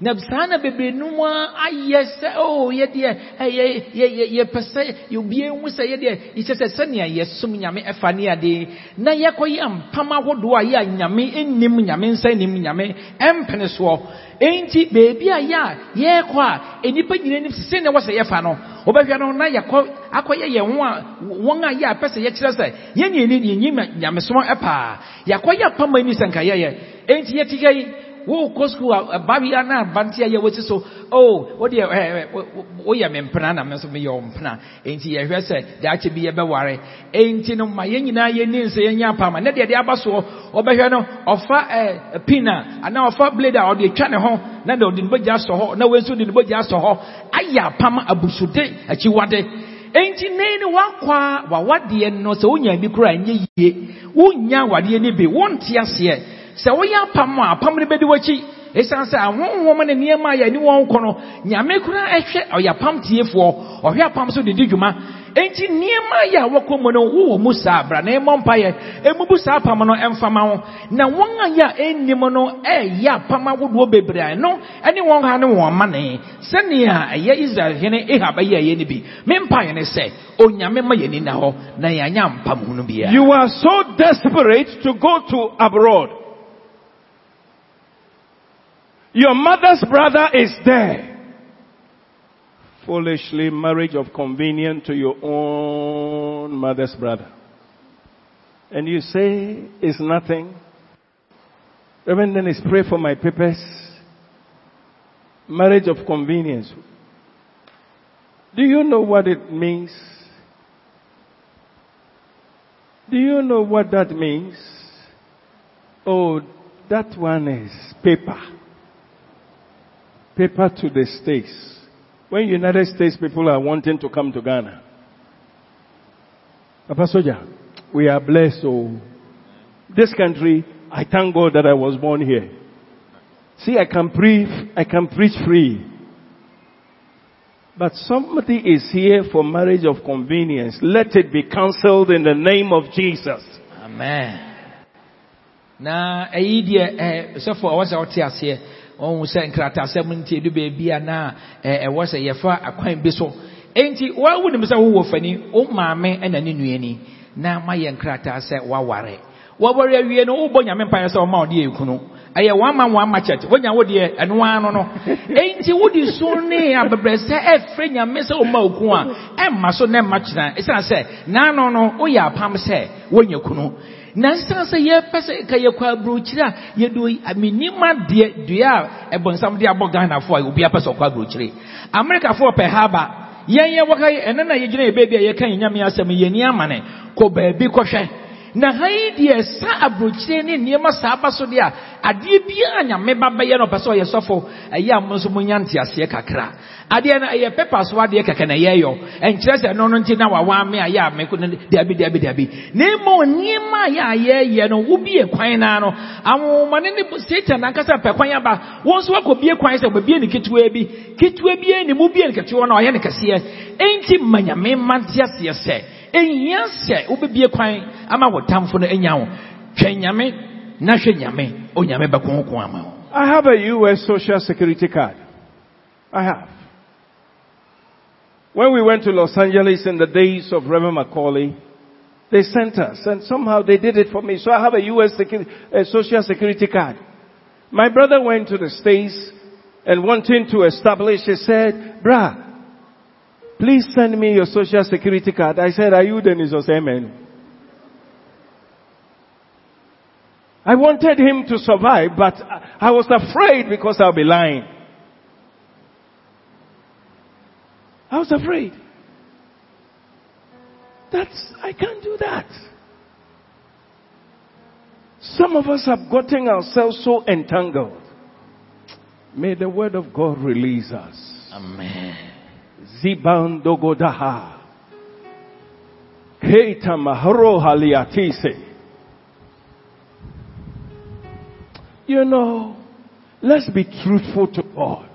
na saa na bebree nom a ayɛ sɛ o yɛdeɛ yɛpɛ sɛ obia hu sɛ yɛdeɛ yɛkyɛ sɛ sɛnea yɛsom nyame ɛfa ne ade na yɛkɔyɛ mpam ahodoɔ a yɛ a nyame nnim nyame nsa nnim nyame ɛmpene soɔ enti beebi a yɛ a yɛrekɔ a nnipa nyina nim sɛ sɛnea wɔsɛ yɛfa no. Wobɛhwɛ no na yɛkɔ akɔyɛ yɛn ho a wɔn a yɛ a pɛ sɛ yɛkyerɛ sɛ yɛne yɛni nyame nyamesom ɛpaa yɛakɔyɛ apam ani sɛ nka yɛyɛ enti yɛtika yi wokɔ sukuu babea na abante a yɛ wɔsi so. O wodeɛ woyɛ me mpena na me nso meyɛ wo mpena. Enti yɛhwɛ sɛ daakye bi yɛbɛware enti no ma yɛn nyinaa yɛni nsɛ yɛnyɛ apama ne deɛ de aba soɔ wɔbɛhwɛ no ɔfa pin a anaa ɔfa blade a ɔde atwa ne ho na de ɔde ne bɔgya asɔ hɔ na wei nso de ne bɔgya asɔ hɔ ayɛ apam abusude akyiwade. Enti nei ne wakɔ a wawadeɛ no sɛ wonya bi koraa ɛnyɛ yie. Wonya awadeɛ no bi wonte aseɛ sɛ woyɛ apam a apam no bɛdi w'akyi. Ɛsiane sɛ ahonhom ne nneɛma a yɛne wɔn kɔ nyame koraa ɛhwɛ ɔyɛ apam tiefoɔ. Ɔhwɛ apam so de di dwuma. Enti nneɛma yɛ a wɔkɔ mu no wowɔ mu saa bra. Na ɛmmɔ mpayɛ ɛmubu saa apam no ɛmfama ho na wɔn a yɛ a ɛnnim no ɛyɛ apam ahodoɔ bebree. Ɛno ɛne wɔn ha ne wɔn ma ne. Sɛnea ɛyɛ israel hene ehab ɛyɛ ɛyɛ no bi. Me mpaeɛ ne sɛ onyame ma yɛni na hɔ na yɛanya mpam ho no You are so desperate to go to abroad. Your mother's brother is there. Foolishly, marriage of convenience to your own mother's brother. And you say it's nothing. Reverend Dennis, pray for my papers. Marriage of convenience. Do you know what it means? Do you know what that means? Oh, that one is paper. Paper to the States. When United States people are wanting to come to Ghana. Papa Soja, we are blessed. Oh, this country, I thank God that I was born here. See, I can preach, I can preach free. But somebody is here for marriage of convenience. Let it be cancelled in the name of Jesus. amen na ɛyi deɛ ɛɛ eh, sɔfo a ɔwɔ sɛ ɔte aseɛ ɔhu sɛ nkratasɛm nti edu beebi a na ɛwɔ sɛ yɛfa akwan bi so. Enti wɔawu nim sɛ wowɔ fani wo maame ɛna ne nuani na ma yɛ nkrataa sɛ waware. Wɔwɔre awie no wobɔ nyame mpaeɛ sɛ ɔma ɔde yɛ kunu ɛyɛ wama wama kyɛt wonya wo deɛ ɛno ara no no. Enti wode so ne abebrɛsɛ ɛfrɛ nyame sɛ woma wo ku a ɛmma so na ɛmma kyena. Ɛsiane sɛ naano no woyɛ apam sɛ wonya kunu na ɛsiane sɛ yɛpɛ sɛ ka yɛkɔ aburokyire a yɛde menim adeɛ dua a ɛbɔnsam de abɔ ghanafoɔ a obi apɛ sɛ ɔkɔ aburokyire amerikafoɔ pɛ ha ba yɛn yɛ wɔka ɛno na yɛgyina yɛ baabi a yɛka yɛ nyame asɛm yɛni ama ne kɔ baabi kɔhwɛ. Na ha yi deɛ sa aburokyire ne nneɛma saa ba so deɛ a adeɛ biara nyame ba bɛyɛ no ɔpɛ sɛ ɔyɛ sɔfo ɛyɛ a mo nso monya nteaseɛ kakra. Adeɛ no ɛyɛ pepa so adeɛ kɛkɛ na yɛyɔ ɛnkyerɛ sɛ ɛno no nti na wawa me a yɛ a meko no dabi dabi dabi na mmom nneɛma a yɛ a yɛyɛ no wobie kwan naa no awomane ne satan ankasa pɛ kwan aba. Wɔn nso wakɔ bie kwan sɛ wɔbɛbie ne ketewa bi. Ketewa bi ne mu bie ne ketewa no ɔyɛ ne kɛseɛ. Enti ma nyame ma sɛ ɛnyia sɛ wobɛbie kwan ama wɔ tamfo no anya wo. Hwɛ nyame na hwɛ nyame onyame bɛko ho ko ama wo. I have a US social security card. I have. When we went to Los Angeles in the days of Reverend Macaulay, they sent us and somehow they did it for me. So I have a US secu- a social security card. My brother went to the States and wanting to establish, he said, Brah, please send me your social security card. I said, are you Dennis Amen? I wanted him to survive, but I was afraid because I'll be lying. I was afraid. That's, I can't do that. Some of us have gotten ourselves so entangled. May the word of God release us. amen Zibandogodaha. Keita maharo haliatise. You know, let's be truthful to God.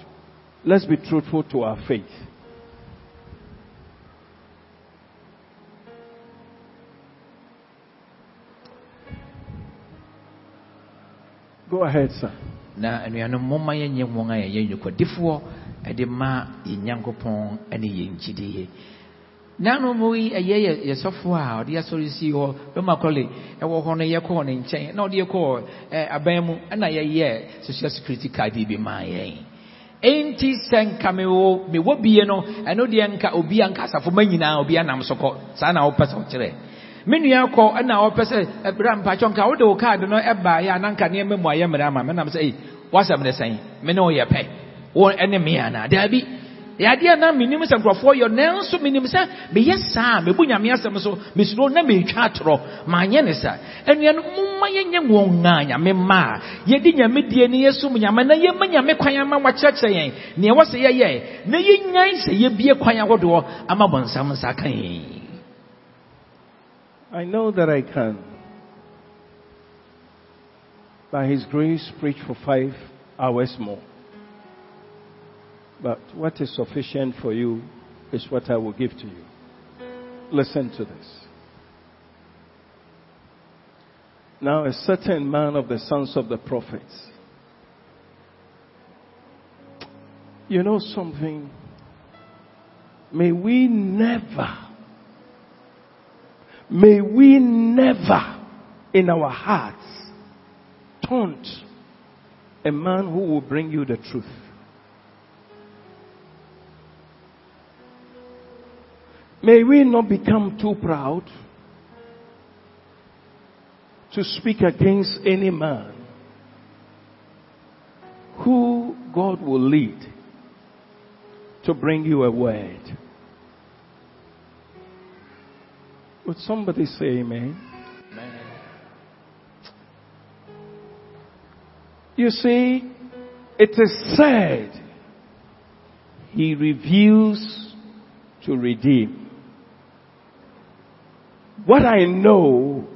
Let's be truthful to our faith. Go ahead, sir. na anuanom momma yɛnyɛ wɔn a yɛyɛ nyokwadifoɔ ɛde ma yɛn nyankopɔn ne yɛn gyidie. Nanom yi yɛ yɛsɔfo a ɔde asɔre si hɔ. Bɛma kɔle ɛwɔ hɔ no yɛkɔɔ ne nkyɛn. Na ɔde yɛkɔɔ aban mu ɛna yɛyɛ social security card bi maa yɛn. Enti sɛ nka mewɔ mewɔ bie no ɛno deɛ nka obi a nka asafo ma nyinaa obi anam so kɔ. Saa na wopɛ sɛ ɔkyerɛ me nua kɔ ɛna ɔpɛ sɛ ɛbrɛ mpakyɛ nka wode wo card no ɛbaa yɛ a na nka nneɛma mu ayɛ mmerɛ ama menam sɛ ei wasɛm ne sɛn? Me ne woyɛ pɛ. Wo ɛne me anaa daabi yadeɛ na menim sɛ nkurɔfoɔ yɛ nanso menim sɛ meyɛ saa mebu nyame asɛm so mesuro na metwa atorɔ. Maanyɛ ne sa anuano momma yɛnyɛ wɔn a nyame ma a. Yɛde nyame die ne yɛsom nyame na yɛma nyame kwan ama wakyerɛkyerɛ kwan ama bɔnsam nsa ka yɛn I know that I can, by His grace, preach for five hours more. But what is sufficient for you is what I will give to you. Listen to this. Now, a certain man of the sons of the prophets. You know something? May we never May we never in our hearts taunt a man who will bring you the truth. May we not become too proud to speak against any man who God will lead to bring you a word. Would somebody say amen? You see, it is said, He reveals to redeem. What I know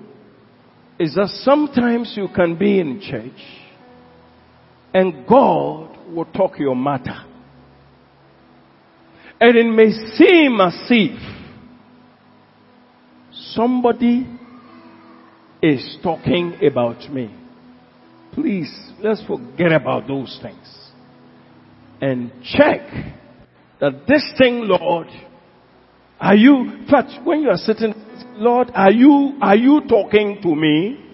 is that sometimes you can be in church and God will talk your matter. And it may seem as if somebody is talking about me. Please, let's forget about those things. And check that this thing, Lord, are you, fact, when you are sitting, Lord, are you, are you talking to me?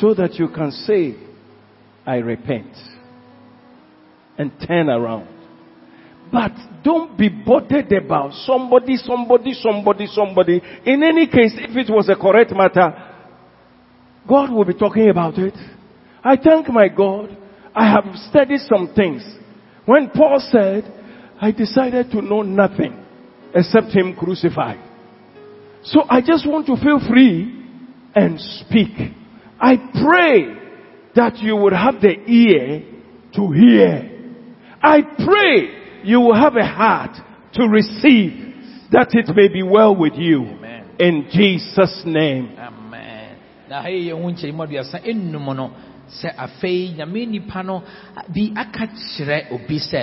So that you can say, I repent. And turn around. But don't be bothered about somebody, somebody, somebody, somebody. In any case, if it was a correct matter, God will be talking about it. I thank my God. I have studied some things. When Paul said, I decided to know nothing except Him crucified. So I just want to feel free and speak. I pray that you would have the ear to hear. I pray you will have a heart to receive that it may be well with you. Amen. In Jesus' name. amen na ha yi yɛn ho nkyɛn mu aduasa enum no sɛ afei nyame nipa no bi aka kyerɛ obi sɛ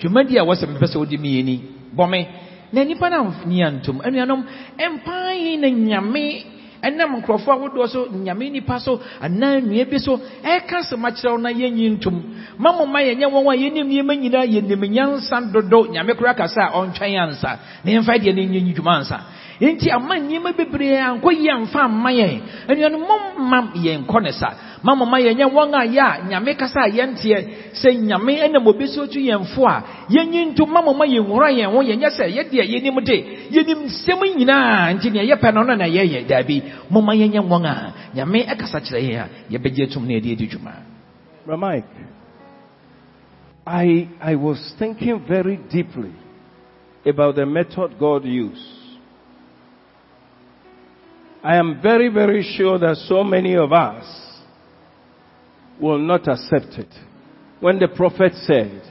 dwumadi a wɔsɛ mepɛ sɛ wodi mmieni bɔme na nipa no antom anuanom na nyame ɛnam nkurɔfoɔ ahodoɔ so nyame nipa so anaa nnua bi so ɛka sɛm akyerɛ wo na yɛnyi ntom. Ma mo ma yɛnyɛ wɔn a yɛnim nneɛma nyinaa yɛnim nyansa dodo nyame koraa kasa a ɔntwɛn ansa. Na yɛmfa deɛ no nyɛ dwuma ansa nti ama nneɛma bebree yie amfa yɛn. Yɛn kɔ ne sa. Ma wɔn a yɛ a nyame kasa a sɛ nyame ɛnam obi so tu yɛn fo a ma yɛn ho sɛ de nsɛm nyinaa. Nti nea no na daabi wɔn a nyame ɛkasa kyerɛ yɛn a na dwuma. I, I was thinking very deeply about the method God used. I am very, very sure that so many of us will not accept it. When the prophet said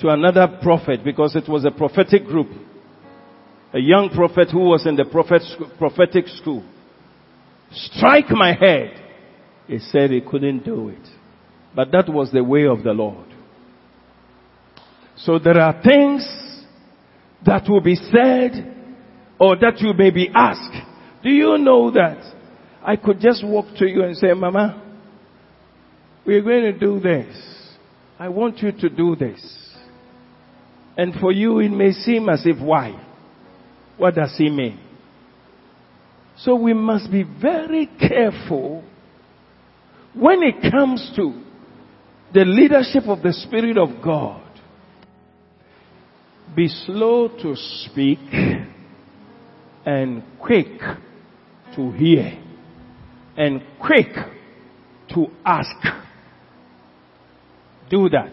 to another prophet, because it was a prophetic group, a young prophet who was in the prophetic school, strike my head. He said he couldn't do it. But that was the way of the Lord. So there are things that will be said or that you may be asked. Do you know that I could just walk to you and say, Mama, we're going to do this. I want you to do this. And for you, it may seem as if, why? What does he mean? So we must be very careful when it comes to the leadership of the Spirit of God. Be slow to speak and quick to hear and quick to ask. Do that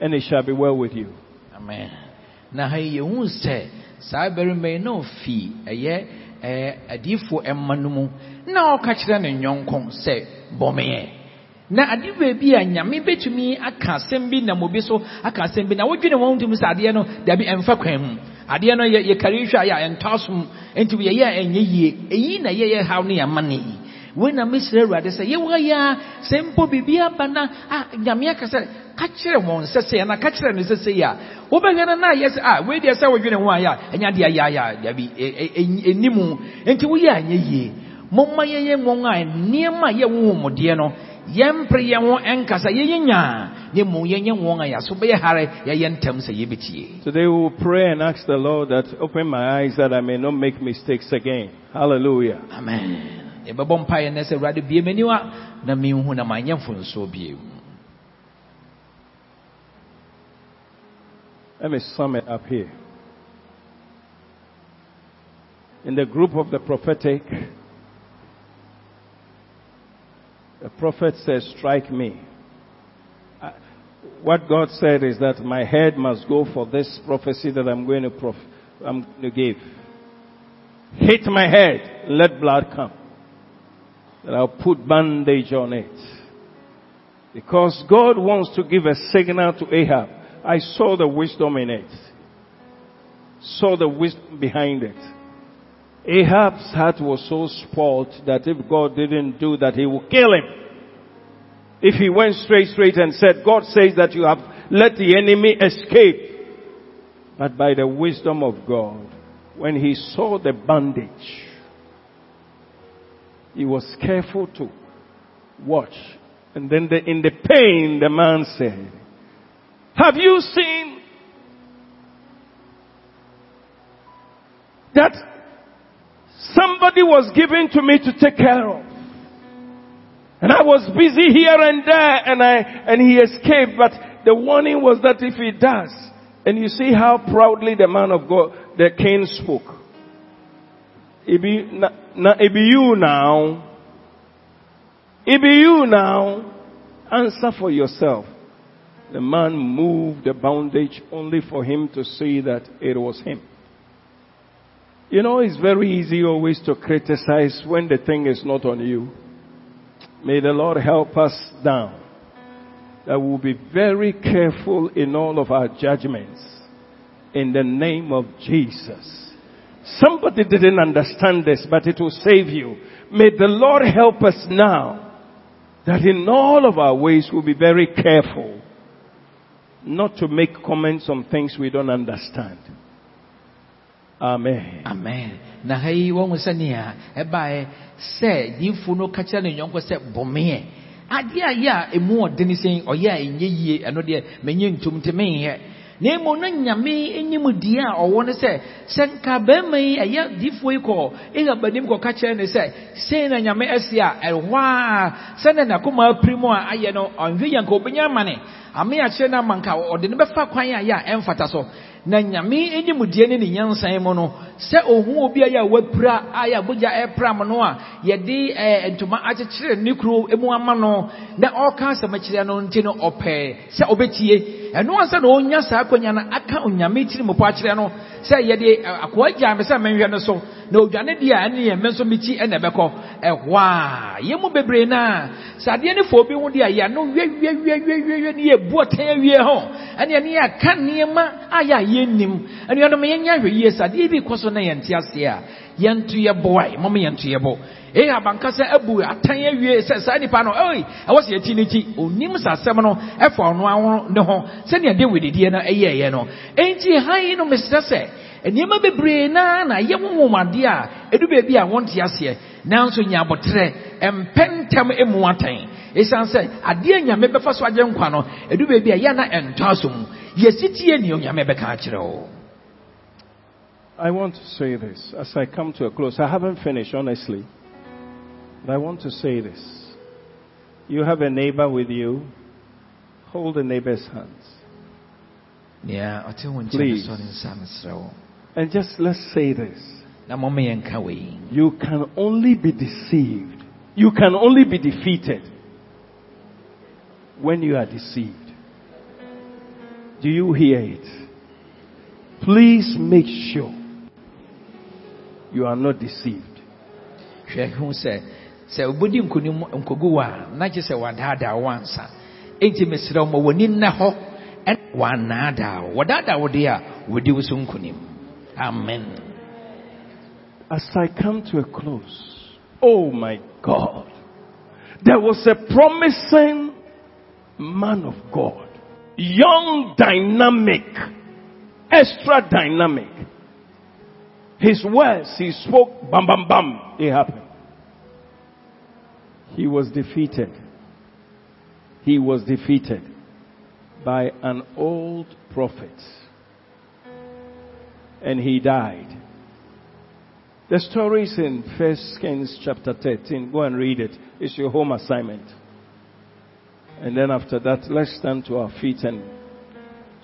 and it shall be well with you. amen na ha yi yɛhu sɛ saa barima yi na ofi ɛyɛ ɛɛ mu na ɔka kyerɛ ne nyɔnko sɛ bɔmeɛ na ade baabi a nyame bɛtumi aka asɛm bi nam obi na wodwene wɔn ntim sɛ no dabi ɛmfa kwan mu adeɛ no yɛ yɛkari hwɛ a yɛ a ɛntɔ asom nti yɛyɛ a ɛnyɛ yie. Eyi na yɛyɛ haw ne yɛama ne yi. Wei na mesrɛ awurade sɛ yɛwɔ yɛ a sɛ mpo biribi aba na a nyame aka sɛ ka kyerɛ wɔn sɛsɛ na ka kyerɛ no sɛsɛ yi a wobɛhwɛ no na ayɛ sɛ a wei deɛ sɛ wodwene ho ayɛ a ɛnyɛ adeɛ ayɛ ayɛ a dabi ɛnimu nti woyɛ a ɛnyɛ yie. Momma yɛyɛ wɔn a nneɛma a yɛwo wɔmɔdeɛ no yɛmpere yɛn ho ɛnkasa yɛyɛ nyaa ne mu yɛnyɛ wɔn a yɛaso bɛyɛ hare yɛyɛ ntɛm sɛ yɛbɛtie Today we will pray and ask the Lord that open my eyes that I may not make mistakes again. Hallelujah. amen yɛbɛbɔ mpaeɛ nɛ sɛ awurade bie m'aniwa na menhu na manyɛ mfonsoɔ bio Let me sum it up here. In the group of the prophetic, the prophet says, Strike me. What God said is that my head must go for this prophecy that I'm going to, prof- I'm going to give. Hit my head, let blood come. And I'll put bandage on it. Because God wants to give a signal to Ahab. I saw the wisdom in it. Saw the wisdom behind it. Ahab's heart was so spoiled that if God didn't do that, he would kill him. If he went straight, straight and said, God says that you have let the enemy escape. But by the wisdom of God, when he saw the bandage, he was careful to watch. And then the, in the pain, the man said, have you seen that somebody was given to me to take care of? And I was busy here and there and I, and he escaped, but the warning was that if he does, and you see how proudly the man of God, the king spoke. It be, it be you now. It be you now. Answer for yourself. The man moved the bondage only for him to see that it was him. You know, it's very easy always to criticize when the thing is not on you. May the Lord help us down. That we'll be very careful in all of our judgments. In the name of Jesus. Somebody didn't understand this, but it will save you. May the Lord help us now that in all of our ways we'll be very careful not to make comments on things we don't understand. Amen. amen sɛ diifo no ka ne nyɔnko sɛ bɔmeɛ. Adeɛ a a emu ɔden sɛn ɔyɛ a ɛnyɛ yie ɛno deɛ menye ntom te menyɛ. Na emu no nyame enyim deɛ a ɔwɔ no sɛ sɛ nka bɛrima yi ɛyɛ diifo yi kɔ eya banim kɔ ka ne sɛ sɛn na nyame ɛsi a ɛhɔ a sɛnɛ n'akoma apiri mu a ayɛ no ɔnhwɛ yɛn nka obenya ama ne ame akyerɛ no ama nka ɔde no bɛfa kwan a yɛ a ɛmfata so na nyame animdeɛ ne ne nyansan mu no sɛ ohun obi a yɛ a wapira a yɛ abogya ɛpra mu no a yɛde ɛɛ ntoma akyekyere ne kuro mu ama no na ɔka asɛm akyerɛ no nti no ɔpɛɛ. Sɛ ɔbɛtie ɛno ansa na ɔnya saa akonnwa no aka onyame tiri mu po akyerɛ no sɛ yɛde akoa gya me sɛ menhwɛ no so na odwane deɛ a ɛne yɛ me nso mekyi ɛna ɛbɛkɔ ɛhɔ a yɛn mu bebree no a sɛ adeɛ ne fa obi ho deɛ yɛano wiawiawiawiawie ne yɛbu ɔtɛn awie ho ɛne ɛne yɛaka nneɛma a yɛ a yɛnnim. Anuanom yɛnyɛ ahwɛ yie sɛ bi kɔ so na yɛnte aseɛ a yɛnto yɛboa mɔma yɛnto yɛbɔ ehab ankasa abu atan awie sɛ saa nipa no oi ɛwɔ sɛ yɛti n'akyi onim sɛ asɛm no ɛfa ɔno aho ne ho. Sɛnea david deɛ no ɛyɛɛyɛ no. Enti han no mesrɛ sɛ nneɛma bebree naa na yɛ nwomadeɛ a ɛdu baabi a wɔnte aseɛ nanso nya abɔterɛ ɛmpɛ ntɛm emu atan ɛsiane sɛ adeɛ nyame bɛfa so agye nkwa no ɛdu baabi a yɛ na ɛntɔ aso mu yɛsi tie nea onyame bɛka akyerɛ wo I want to say this as I come to a close. I haven't finished, honestly. But I want to say this. You have a neighbor with you. Hold the neighbor's hands. nea ɔte wo nkyɛn Please. no sɔ ne nsa mesrɛ And just let's say this. You can only be deceived. You can only be defeated when you are deceived. Do you hear it? Please make sure you are not deceived. hwɛ hu sɛ sɛ wobɛdi nkonim nkogu a na gye sɛ wadaadaa wo ansa. Enti mesrɛ ma w'ani nna hɔ ɛna wannaadaa wo. Wɔdaadaa wo deɛ a wɔdi wo so nkonim. Amen. As I come to a close, oh my God, there was a promising man of God, young, dynamic, extra dynamic. His words, he spoke, bam, bam, bam, it happened. He was defeated. He was defeated by an old prophet. And he died. The story is in First Kings chapter 13. Go and read it. It's your home assignment. And then after that, let's stand to our feet and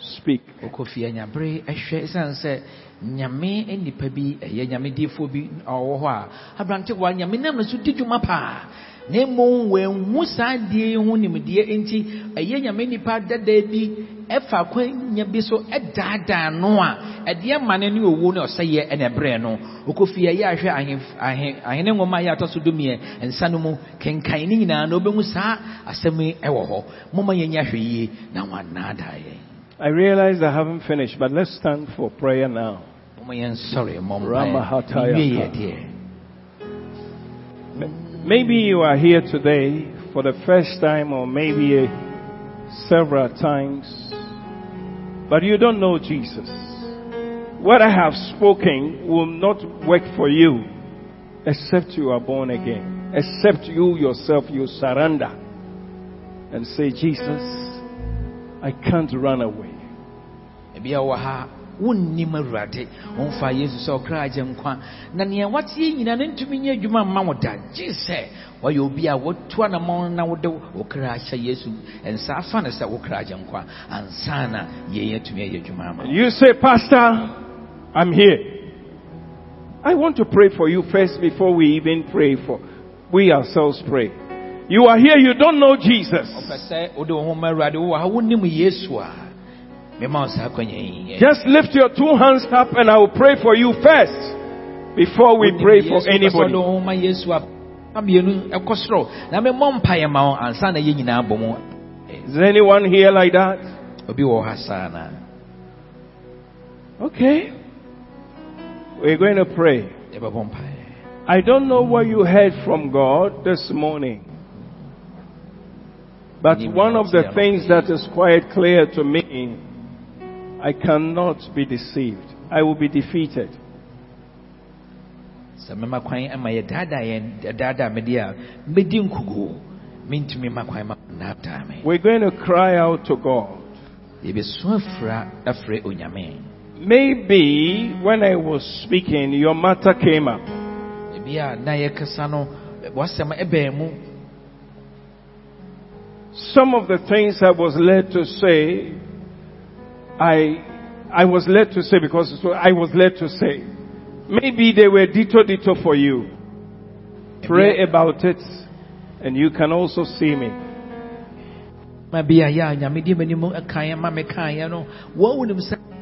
speak. ɔkɔfie anyabere ɛhwɛ ɛsiane sɛ nyame nnipa bi ɛyɛ nyame diefoɔ bi ɔwɔ hɔ a aberante wa nyame nam no so di dwuma paa. Na mmom wɔanhu saa adeɛ yi ho nimdeɛ enti ɛyɛ nyame nnipa dadaa bi ɛfa kwanya bi so ɛdaadaa no a ɛdeɛ ma no ne owuo ne ɔsɛeɛ ɛna ɛberɛ no. Ɔkɔfie ɛyɛ ahwɛ ahe- ahe- ahene nwoma yɛ atɔ so dumiɛ nsa no mu kenkan ne nyinaa na wobɛhu saa asɛm yi ɛwɔ hɔ. Momma yɛnyɛ ahwɛ yie na wannaadaa yɛn I realize I haven't finished, but let's stand for prayer now. ɔmo yɛn nsɔre mmɔ Ramahataya. mpaeɛ yɛ deɛ Maybe you are here today for the first time or maybe several times, but you don't know Jesus. What I have spoken will not work for you except you are born again, except you yourself, you surrender and say, Jesus, I can't run away. ebi a wɔ ha wonnim awurade wɔmfa yesu sɛ ɔkra agye nkwa na nea wateɛ nyina ne ntumi nyɛ adwuma mma wo da gye sɛ wɔyɛ obi a wotu anammɔn na wode wo kra ahyɛ yesu nsa afa no sɛ wo kra agye nkwa ansa na yɛn atumi ayɛ adwuma ama. You say, Pastor, I'm here. I want to pray for you first before we even pray for we ourselves pray. You are here, you don't know Jesus. ɔpɛ sɛ wode wo ho ma awurade wowɔ ha wonnim yesu a mema wo saa kwanya yi Just lift your two hands up and I will pray for you first before we pray for anybody. wo ho ma yesu a na mmienu ɛkɔ soro na memmɔ mpaeɛ ma wo ansa na yɛn nyinaa bɔ mu Is there anyone here like that? obi wɔ ha saa na Okay. We're going to pray. I don't know what you heard from God this morning. But one of the things that is quite clear to me, I cannot be deceived. I will be defeated. sɛ mema kwan ama yɛdaadaa yɛn daadaa me deɛ a mɛdi nkugu mentumi ma kwan ma nnaadaa me We're going to cry out to God. yɛbɛsu afira afrɛ onyame Maybe when I was speaking, your matter came up. Some of the things I was led to say, I, I was led to say because I was led to say. Maybe they were dito dito for you. Pray about it and you can also see me. ma bi a yɛ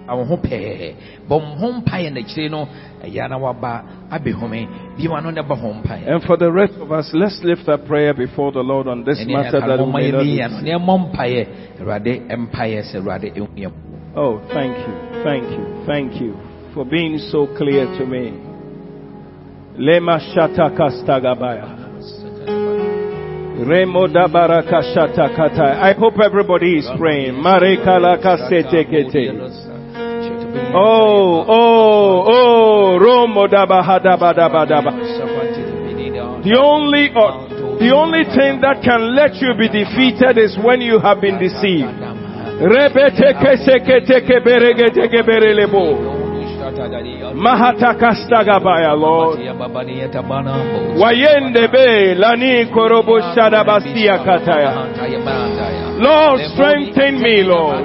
a nyame de m'anim ɛkaeɛ ma mekaeɛ no wɔn wonim sɛ awo ho pɛɛ bɔ mo ho mpaeɛ n'akyire no ɛyɛ na waba abɛhome bi ma no ne ho mpaeɛ And for the rest of us, let's lift up prayer before the Lord on this matter that we may not bi yɛ no miss. ne ɛmmɔ mpaeɛ awurade mpaeɛ sɛ awurade ɛhu yɛ Oh, thank you, thank you, thank you for being so clear to me. Lema shata kastagabaya. Remo dabaraka shata kata. I hope everybody is praying. Marekala kasete kete. Oh, oh, oh, Romo. The only, uh, the only thing that can let you be defeated is when you have been deceived. Mahatakastagabaya, Lord. Wayende be lani korobo kataya. Lord, strengthen me, Lord.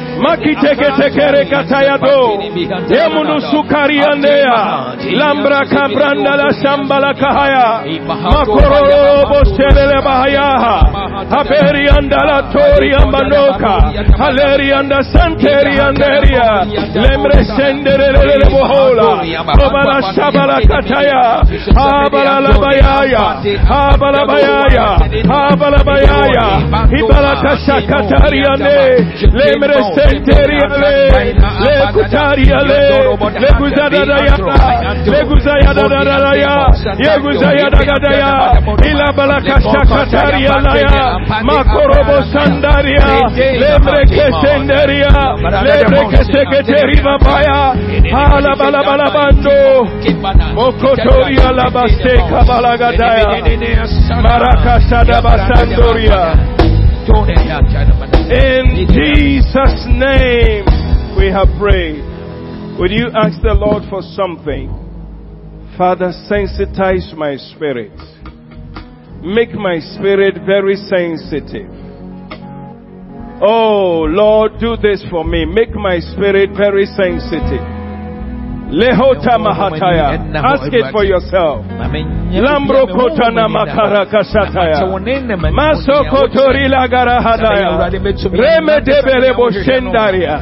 tekere kataya do. Yemunu sukari andea. Lambra kabranda la shambala kahaya. Makororo boshelele bahayaha. Haberi andala tori ambanoka. Haleri anda santeri anderia. Lemre senderele bohola. Obala shabala kataya. Habala labayaya. Habala bayaya. Habala bayaya. Hibala kashakatari ande. Lemre senteria le. Le kutaria le. Le guzadada yada. Le guzayada dada ya. Ye guzayada gada ya. Ilabala kashakataria la ya. Makorobo sandaria. Lemre kesenderia. Lemre keseketeri babaya. Hala bala bala bando. Mokotoria la baseka balagadaya. Jesus' name we have prayed. Would you ask the Lord for something? Father, sensitize my spirit. Make my spirit very sensitive. Oh Lord, do this for me. Make my spirit very sensitive. Lehota Mahataya. Ask it for yourself. Lambro kotana makara kasataya. Maso kotori lagara hadaya. Reme debele boshendaria.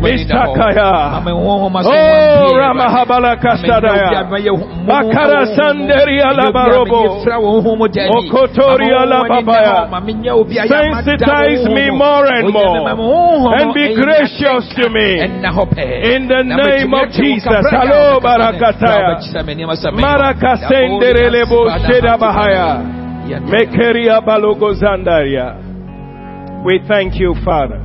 Mistakaya. Oh, Ramahabala kasadaya. Bakara sanderia labarobo. Okotoria lababaya. Sensitize me more and more. And be gracious to me. In the name of Jesus. Hello, Barakataya. Marakasendere lebo sheda bahaya. Mekeria balogo zandaria. We thank you, Father.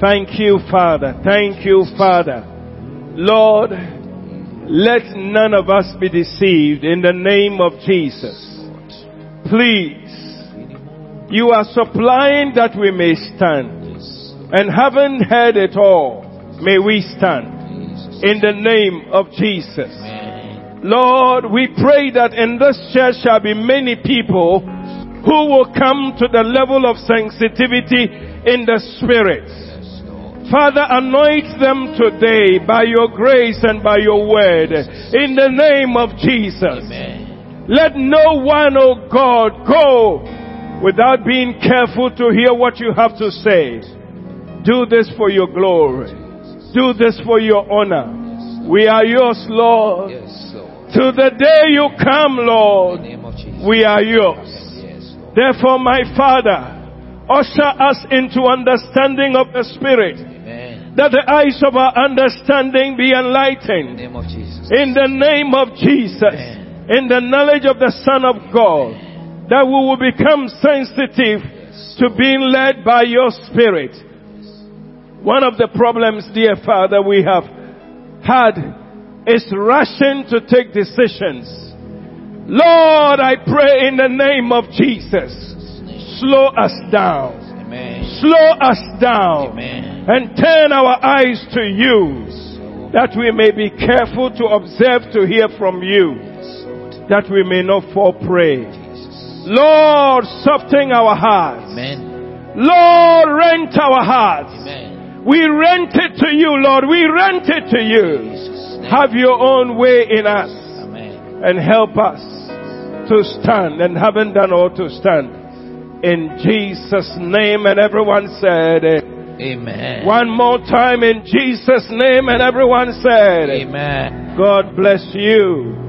Thank you, Father. Thank you, Father. Lord, let none of us be deceived in the name of Jesus. Please, you are supplying that we may stand. And having heard it all, may we stand. In the name of Jesus. Lord, we pray that in this church shall be many people who will come to the level of sensitivity in the spirit. Father, anoint them today by your grace and by your word in the name of Jesus. Let no one, oh God, go without being careful to hear what you have to say. Do this for your glory. Do this for your honor. We are yours, Lord. To the day you come, Lord, we are yours. Therefore, my Father, usher us into understanding of the Spirit, that the eyes of our understanding be enlightened. In the name of Jesus, in the knowledge of the Son of God, that we will become sensitive to being led by your Spirit. One of the problems, dear Father, we have had is rushing to take decisions. Lord, I pray in the name of Jesus, slow us down. Slow us down and turn our eyes to you that we may be careful to observe to hear from you that we may not fall prey. Lord, soften our hearts. Lord, rent our hearts. We rent it to you, Lord. We rent it to you. Have your own way in us and help us to stand and haven't done all to stand. In Jesus' name and everyone said, Amen. one more time in Jesus' name and everyone said, Amen. God bless you.